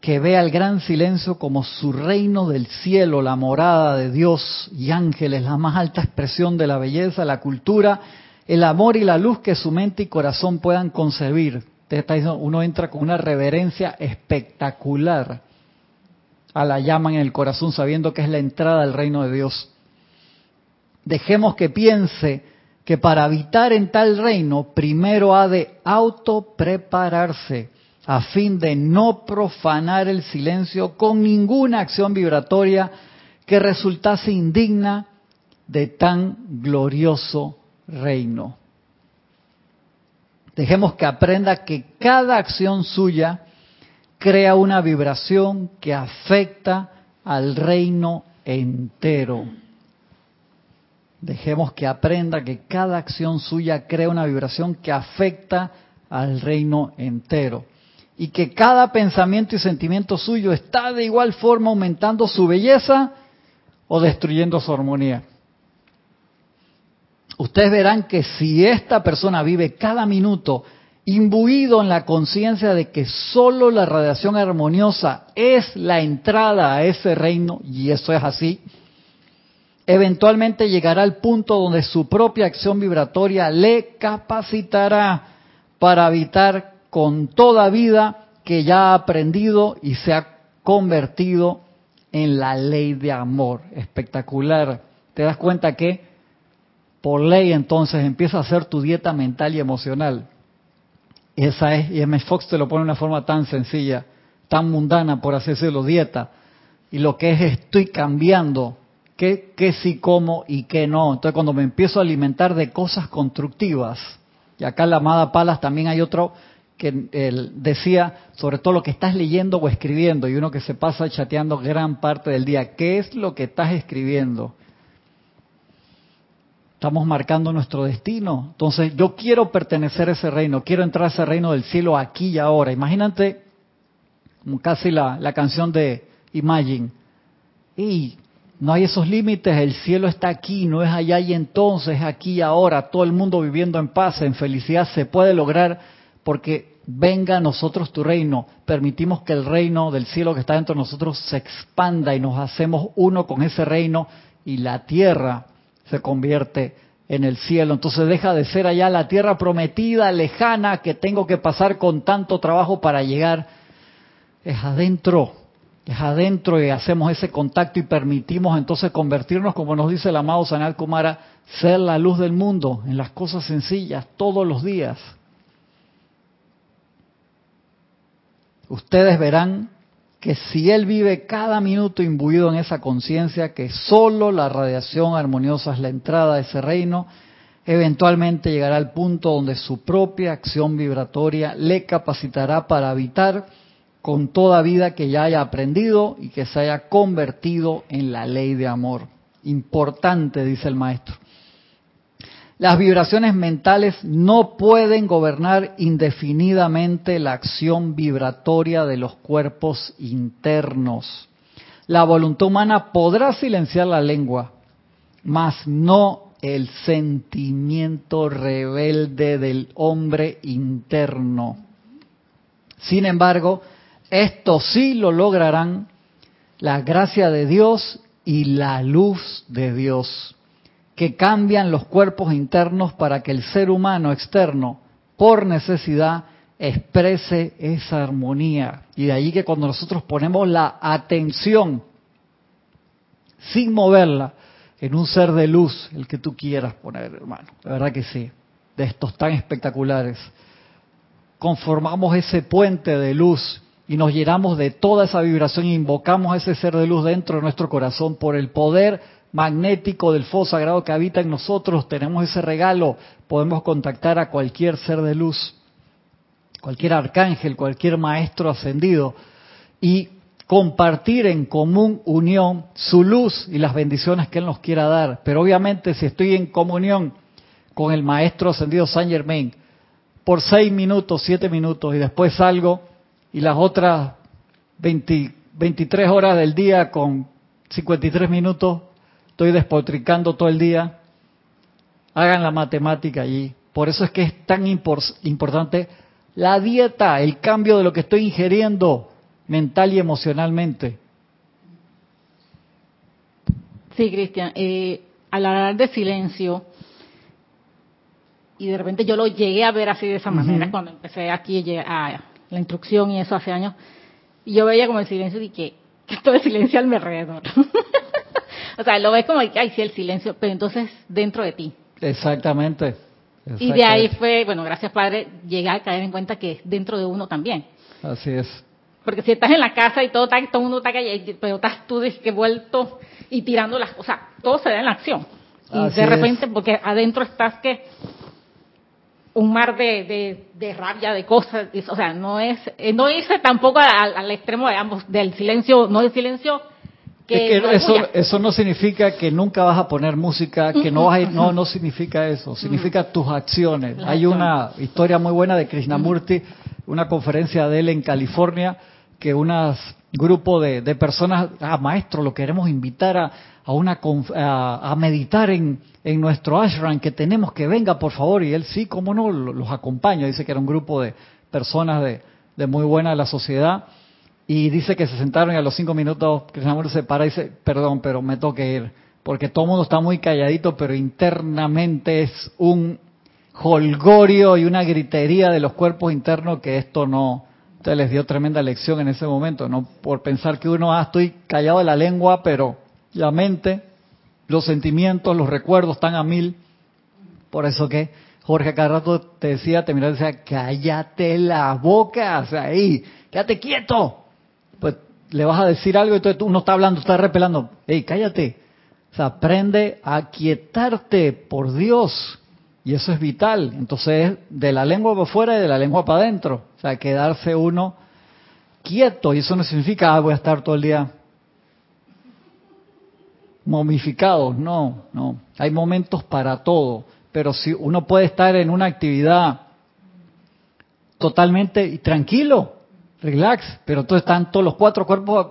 que vea el gran silencio como su reino del cielo, la morada de Dios y ángeles, la más alta expresión de la belleza, la cultura, el amor y la luz que su mente y corazón puedan concebir. Uno entra con una reverencia espectacular a la llama en el corazón, sabiendo que es la entrada al reino de Dios. Dejemos que piense que para habitar en tal reino primero ha de autoprepararse a fin de no profanar el silencio con ninguna acción vibratoria que resultase indigna de tan glorioso reino. Dejemos que aprenda que cada acción suya crea una vibración que afecta al reino entero. Dejemos que aprenda que cada acción suya crea una vibración que afecta al reino entero y que cada pensamiento y sentimiento suyo está de igual forma aumentando su belleza o destruyendo su armonía. Ustedes verán que si esta persona vive cada minuto imbuido en la conciencia de que solo la radiación armoniosa es la entrada a ese reino, y eso es así, eventualmente llegará al punto donde su propia acción vibratoria le capacitará para habitar con toda vida que ya ha aprendido y se ha convertido en la ley de amor. Espectacular. Te das cuenta que por ley entonces empieza a ser tu dieta mental y emocional. Esa es, y M. Fox te lo pone de una forma tan sencilla, tan mundana, por así decirlo, dieta. Y lo que es estoy cambiando, qué, qué sí como y qué no. Entonces cuando me empiezo a alimentar de cosas constructivas, y acá en la amada Palas también hay otro que él decía sobre todo lo que estás leyendo o escribiendo y uno que se pasa chateando gran parte del día. ¿Qué es lo que estás escribiendo? Estamos marcando nuestro destino. Entonces yo quiero pertenecer a ese reino, quiero entrar a ese reino del cielo aquí y ahora. Imagínate casi la, la canción de Imagine. Y no hay esos límites, el cielo está aquí, no es allá y entonces, aquí y ahora, todo el mundo viviendo en paz, en felicidad, se puede lograr porque venga a nosotros tu reino, permitimos que el reino del cielo que está dentro de nosotros se expanda y nos hacemos uno con ese reino y la tierra se convierte en el cielo. Entonces deja de ser allá la tierra prometida, lejana, que tengo que pasar con tanto trabajo para llegar. Es adentro, es adentro y hacemos ese contacto y permitimos entonces convertirnos, como nos dice el amado Sanal Kumara, ser la luz del mundo en las cosas sencillas todos los días. Ustedes verán que si él vive cada minuto imbuido en esa conciencia que solo la radiación armoniosa es la entrada a ese reino, eventualmente llegará al punto donde su propia acción vibratoria le capacitará para habitar con toda vida que ya haya aprendido y que se haya convertido en la ley de amor. Importante, dice el maestro. Las vibraciones mentales no pueden gobernar indefinidamente la acción vibratoria de los cuerpos internos. La voluntad humana podrá silenciar la lengua, mas no el sentimiento rebelde del hombre interno. Sin embargo, esto sí lo lograrán la gracia de Dios y la luz de Dios que cambian los cuerpos internos para que el ser humano externo, por necesidad, exprese esa armonía. Y de allí que cuando nosotros ponemos la atención, sin moverla, en un ser de luz, el que tú quieras poner, hermano, la verdad que sí, de estos tan espectaculares, conformamos ese puente de luz y nos llenamos de toda esa vibración e invocamos a ese ser de luz dentro de nuestro corazón por el poder magnético del fuego sagrado que habita en nosotros, tenemos ese regalo, podemos contactar a cualquier ser de luz. cualquier arcángel, cualquier maestro ascendido, y compartir en común unión su luz y las bendiciones que Él nos quiera dar. Pero obviamente si estoy en comunión con el maestro ascendido Saint Germain por seis minutos, siete minutos y después salgo y las otras 23 horas del día con 53 minutos estoy despotricando todo el día, hagan la matemática allí. Por eso es que es tan importante la dieta, el cambio de lo que estoy ingiriendo mental y emocionalmente. Sí, Cristian. Eh, al hablar de silencio, y de repente yo lo llegué a ver así de esa manera cuando empecé aquí a la instrucción y eso hace años, y yo veía como el silencio y que, que todo el silencio al mi alrededor. *laughs* o sea, lo ves como que, ay, sí, el silencio, pero entonces dentro de ti. Exactamente. Y de ahí fue, bueno, gracias Padre, llegar a caer en cuenta que es dentro de uno también. Así es. Porque si estás en la casa y todo, está, todo el mundo está callado, pero estás tú que vuelto y tirando las cosas, todo se da en la acción. Y de repente, porque adentro estás que un mar de, de, rabia, de cosas, o sea, no es, eh, no irse tampoco al, extremo de ambos, del silencio, no del silencio que, eso, eso no significa que nunca vas a poner música, que no vas a no, no significa eso, significa tus acciones. Hay una historia muy buena de Krishnamurti, una conferencia de él en California, que un grupo de, de personas, ah, maestro, lo queremos invitar a, a, una, a, meditar en, en, nuestro ashram, que tenemos que venga, por favor. Y él sí, cómo no, los acompaña. Dice que era un grupo de personas de, de muy buena de la sociedad. Y dice que se sentaron y a los cinco minutos Krishnamurti se para y dice, perdón, pero me toque ir. Porque todo el mundo está muy calladito, pero internamente es un holgorio y una gritería de los cuerpos internos que esto no, Usted les dio tremenda lección en ese momento, no por pensar que uno, ah, estoy callado de la lengua, pero la mente, los sentimientos, los recuerdos están a mil. Por eso que Jorge cada rato te decía, te miraba y decía, cállate la boca, ahí, quédate quieto. Le vas a decir algo y entonces tú no está hablando, está repelando. Ey, cállate. O sea, aprende a quietarte, por Dios. Y eso es vital. Entonces, de la lengua para afuera y de la lengua para adentro. O sea, quedarse uno quieto. Y eso no significa, ah, voy a estar todo el día momificado. No, no. Hay momentos para todo. Pero si uno puede estar en una actividad totalmente tranquilo, relax, pero todos están todos los cuatro cuerpos,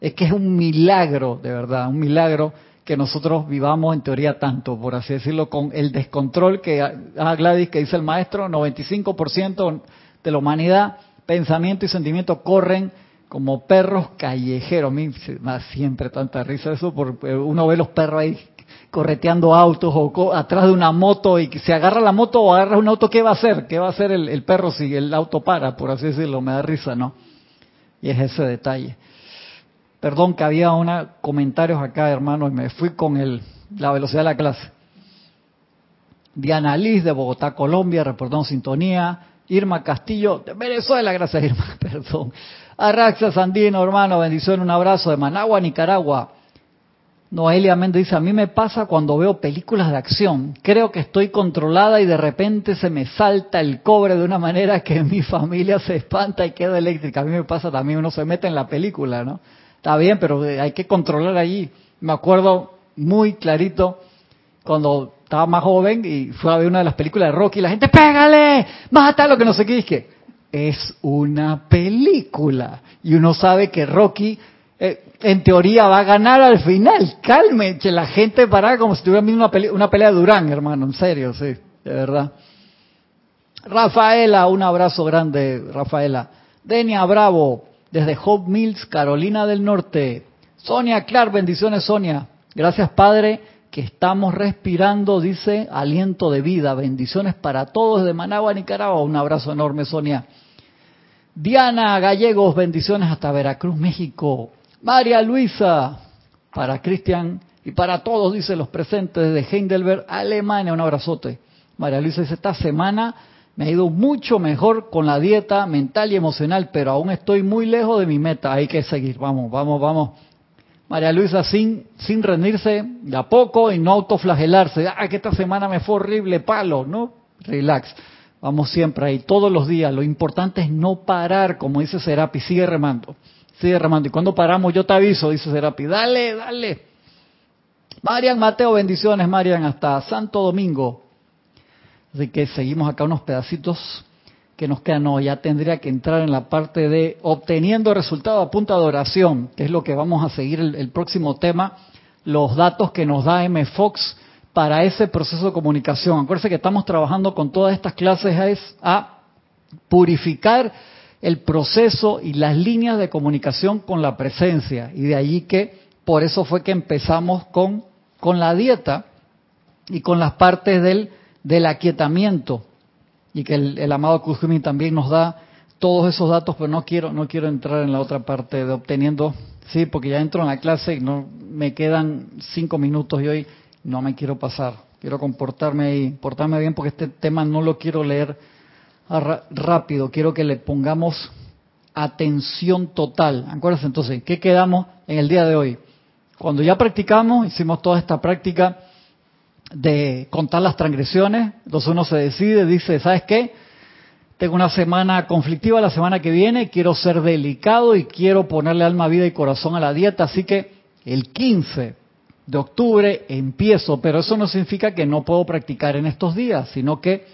es que es un milagro, de verdad, un milagro que nosotros vivamos en teoría tanto, por así decirlo, con el descontrol que a ah, Gladys, que dice el maestro, 95% de la humanidad, pensamiento y sentimiento corren como perros callejeros. A mí da siempre tanta risa eso, porque uno ve los perros ahí correteando autos o atrás de una moto y se agarra la moto o agarra un auto, ¿qué va a hacer? ¿Qué va a hacer el, perro si el auto para, por así decirlo? Me da risa, ¿no? Y es ese detalle. Perdón que había unos comentarios acá, hermano, y me fui con el, la velocidad de la clase. Diana Liz de Bogotá, Colombia, reportando sintonía. Irma Castillo de Venezuela, gracias Irma, *laughs* perdón. Arraxa Sandino, hermano, bendición, un abrazo de Managua, Nicaragua. Noelia Méndez dice, a mí me pasa cuando veo películas de acción. Creo que estoy controlada y de repente se me salta el cobre de una manera que *laughs* mi familia se espanta y queda eléctrica. A mí me pasa también, uno se mete en la película, ¿no? Está bien, pero hay que controlar allí. Me acuerdo muy clarito cuando estaba más joven y fue a ver una de las películas de Rocky y la gente, pégale, mata lo que no sé qué. Es es una película. Y uno sabe que Rocky, eh, en teoría, va a ganar al final. Calme, que la gente para como si tuviera una, pelea, una pelea de Durán, hermano. En serio, sí, de verdad. Rafaela, un abrazo grande, Rafaela. Denia Bravo, desde Hope Mills, Carolina del Norte. Sonia Clark, bendiciones Sonia. Gracias Padre que estamos respirando, dice, aliento de vida. Bendiciones para todos de Managua, Nicaragua. Un abrazo enorme Sonia. Diana Gallegos, bendiciones hasta Veracruz, México. María Luisa, para Cristian y para todos, dice los presentes de Heidelberg, Alemania. Un abrazote. María Luisa dice, esta semana me ha ido mucho mejor con la dieta mental y emocional, pero aún estoy muy lejos de mi meta. Hay que seguir. Vamos, vamos, vamos. María Luisa, sin, sin rendirse de a poco y no autoflagelarse. Ah, que esta semana me fue horrible, palo, ¿no? Relax. Vamos siempre ahí, todos los días. Lo importante es no parar, como dice Serapi, sigue remando, sigue remando. Y cuando paramos, yo te aviso, dice Serapi, dale, dale. Marian Mateo, bendiciones, Marian, hasta Santo Domingo. Así que seguimos acá unos pedacitos que nos quedan. No, ya tendría que entrar en la parte de obteniendo resultados a punta de oración, que es lo que vamos a seguir el, el próximo tema, los datos que nos da M. Fox para ese proceso de comunicación. Acuérdense que estamos trabajando con todas estas clases es a purificar el proceso y las líneas de comunicación con la presencia. Y de allí que, por eso fue que empezamos con, con la dieta y con las partes del, del aquietamiento. Y que el, amado Kuzumi también nos da todos esos datos, pero no quiero, no quiero entrar en la otra parte de obteniendo, sí, porque ya entro en la clase y no me quedan cinco minutos y hoy no me quiero pasar, quiero comportarme y portarme bien porque este tema no lo quiero leer rápido, quiero que le pongamos atención total. Acuérdense entonces, ¿qué quedamos en el día de hoy? Cuando ya practicamos, hicimos toda esta práctica de contar las transgresiones, entonces uno se decide, dice, ¿sabes qué? Tengo una semana conflictiva la semana que viene, quiero ser delicado y quiero ponerle alma, vida y corazón a la dieta, así que el 15 de octubre empiezo, pero eso no significa que no puedo practicar en estos días, sino que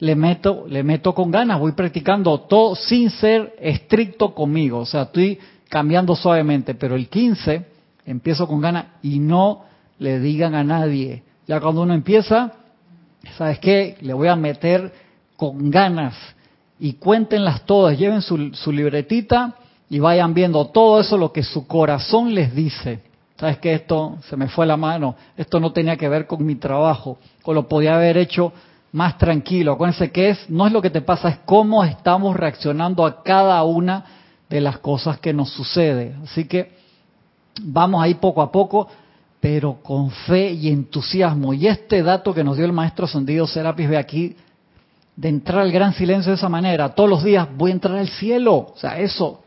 le meto, le meto con ganas, voy practicando todo sin ser estricto conmigo, o sea, estoy cambiando suavemente, pero el 15 empiezo con ganas y no le digan a nadie. Ya cuando uno empieza, ¿sabes qué? Le voy a meter con ganas. Y cuéntenlas todas, lleven su, su libretita y vayan viendo todo eso lo que su corazón les dice. Sabes que esto se me fue la mano, esto no tenía que ver con mi trabajo, o lo podía haber hecho más tranquilo. Acuérdense que es, no es lo que te pasa, es cómo estamos reaccionando a cada una de las cosas que nos sucede. Así que vamos ahí poco a poco, pero con fe y entusiasmo. Y este dato que nos dio el maestro Sondido Serapis, ve aquí, de entrar al gran silencio de esa manera, todos los días voy a entrar al cielo. O sea, eso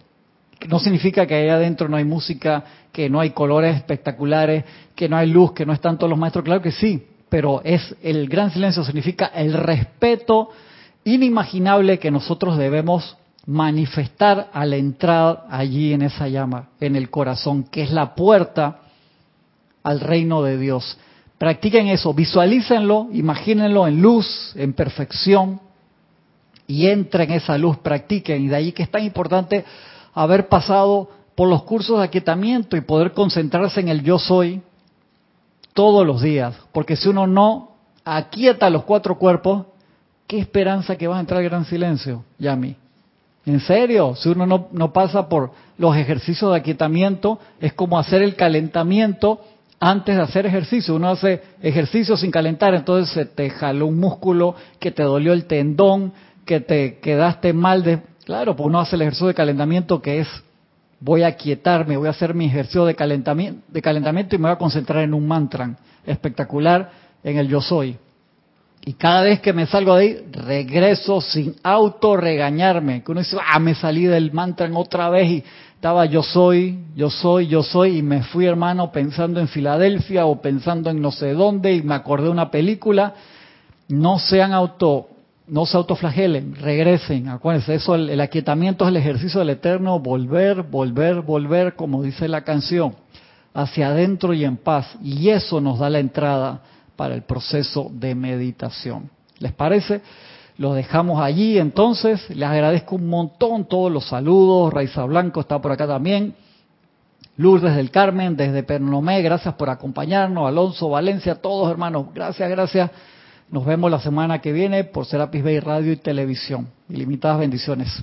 no significa que allá adentro no hay música, que no hay colores espectaculares, que no hay luz, que no están todos los maestros, claro que sí, pero es el gran silencio significa el respeto inimaginable que nosotros debemos manifestar al entrar allí en esa llama, en el corazón, que es la puerta al reino de Dios. Practiquen eso, visualícenlo, imagínenlo en luz, en perfección, y entren en esa luz, practiquen. Y de ahí que es tan importante haber pasado por los cursos de aquietamiento y poder concentrarse en el yo soy todos los días. Porque si uno no aquieta los cuatro cuerpos, ¿qué esperanza que vas a entrar al gran silencio, Yami? ¿En serio? Si uno no, no pasa por los ejercicios de aquietamiento, es como hacer el calentamiento antes de hacer ejercicio. Uno hace ejercicio sin calentar, entonces se te jaló un músculo, que te dolió el tendón, que te quedaste mal de... Claro, pues uno hace el ejercicio de calentamiento que es voy a quietarme, voy a hacer mi ejercicio de calentamiento, de calentamiento y me voy a concentrar en un mantra espectacular en el yo soy. Y cada vez que me salgo de ahí, regreso sin auto regañarme. Que uno dice, ah, me salí del mantra otra vez y estaba yo soy, yo soy, yo soy, y me fui, hermano, pensando en Filadelfia o pensando en no sé dónde y me acordé de una película. No sean auto no se autoflagelen, regresen, acuérdense, eso el, aquietamiento es el ejercicio del eterno, volver, volver, volver, como dice la canción, hacia adentro y en paz. Y eso nos da la entrada para el proceso de meditación. ¿Les parece? Lo dejamos allí entonces. Les agradezco un montón todos los saludos. Raiza Blanco está por acá también. Lourdes del Carmen, desde Pernomé, gracias por acompañarnos. Alonso Valencia, todos hermanos, gracias, gracias. Nos vemos la semana que viene por Serapis Bay Radio y Televisión. Ilimitadas bendiciones.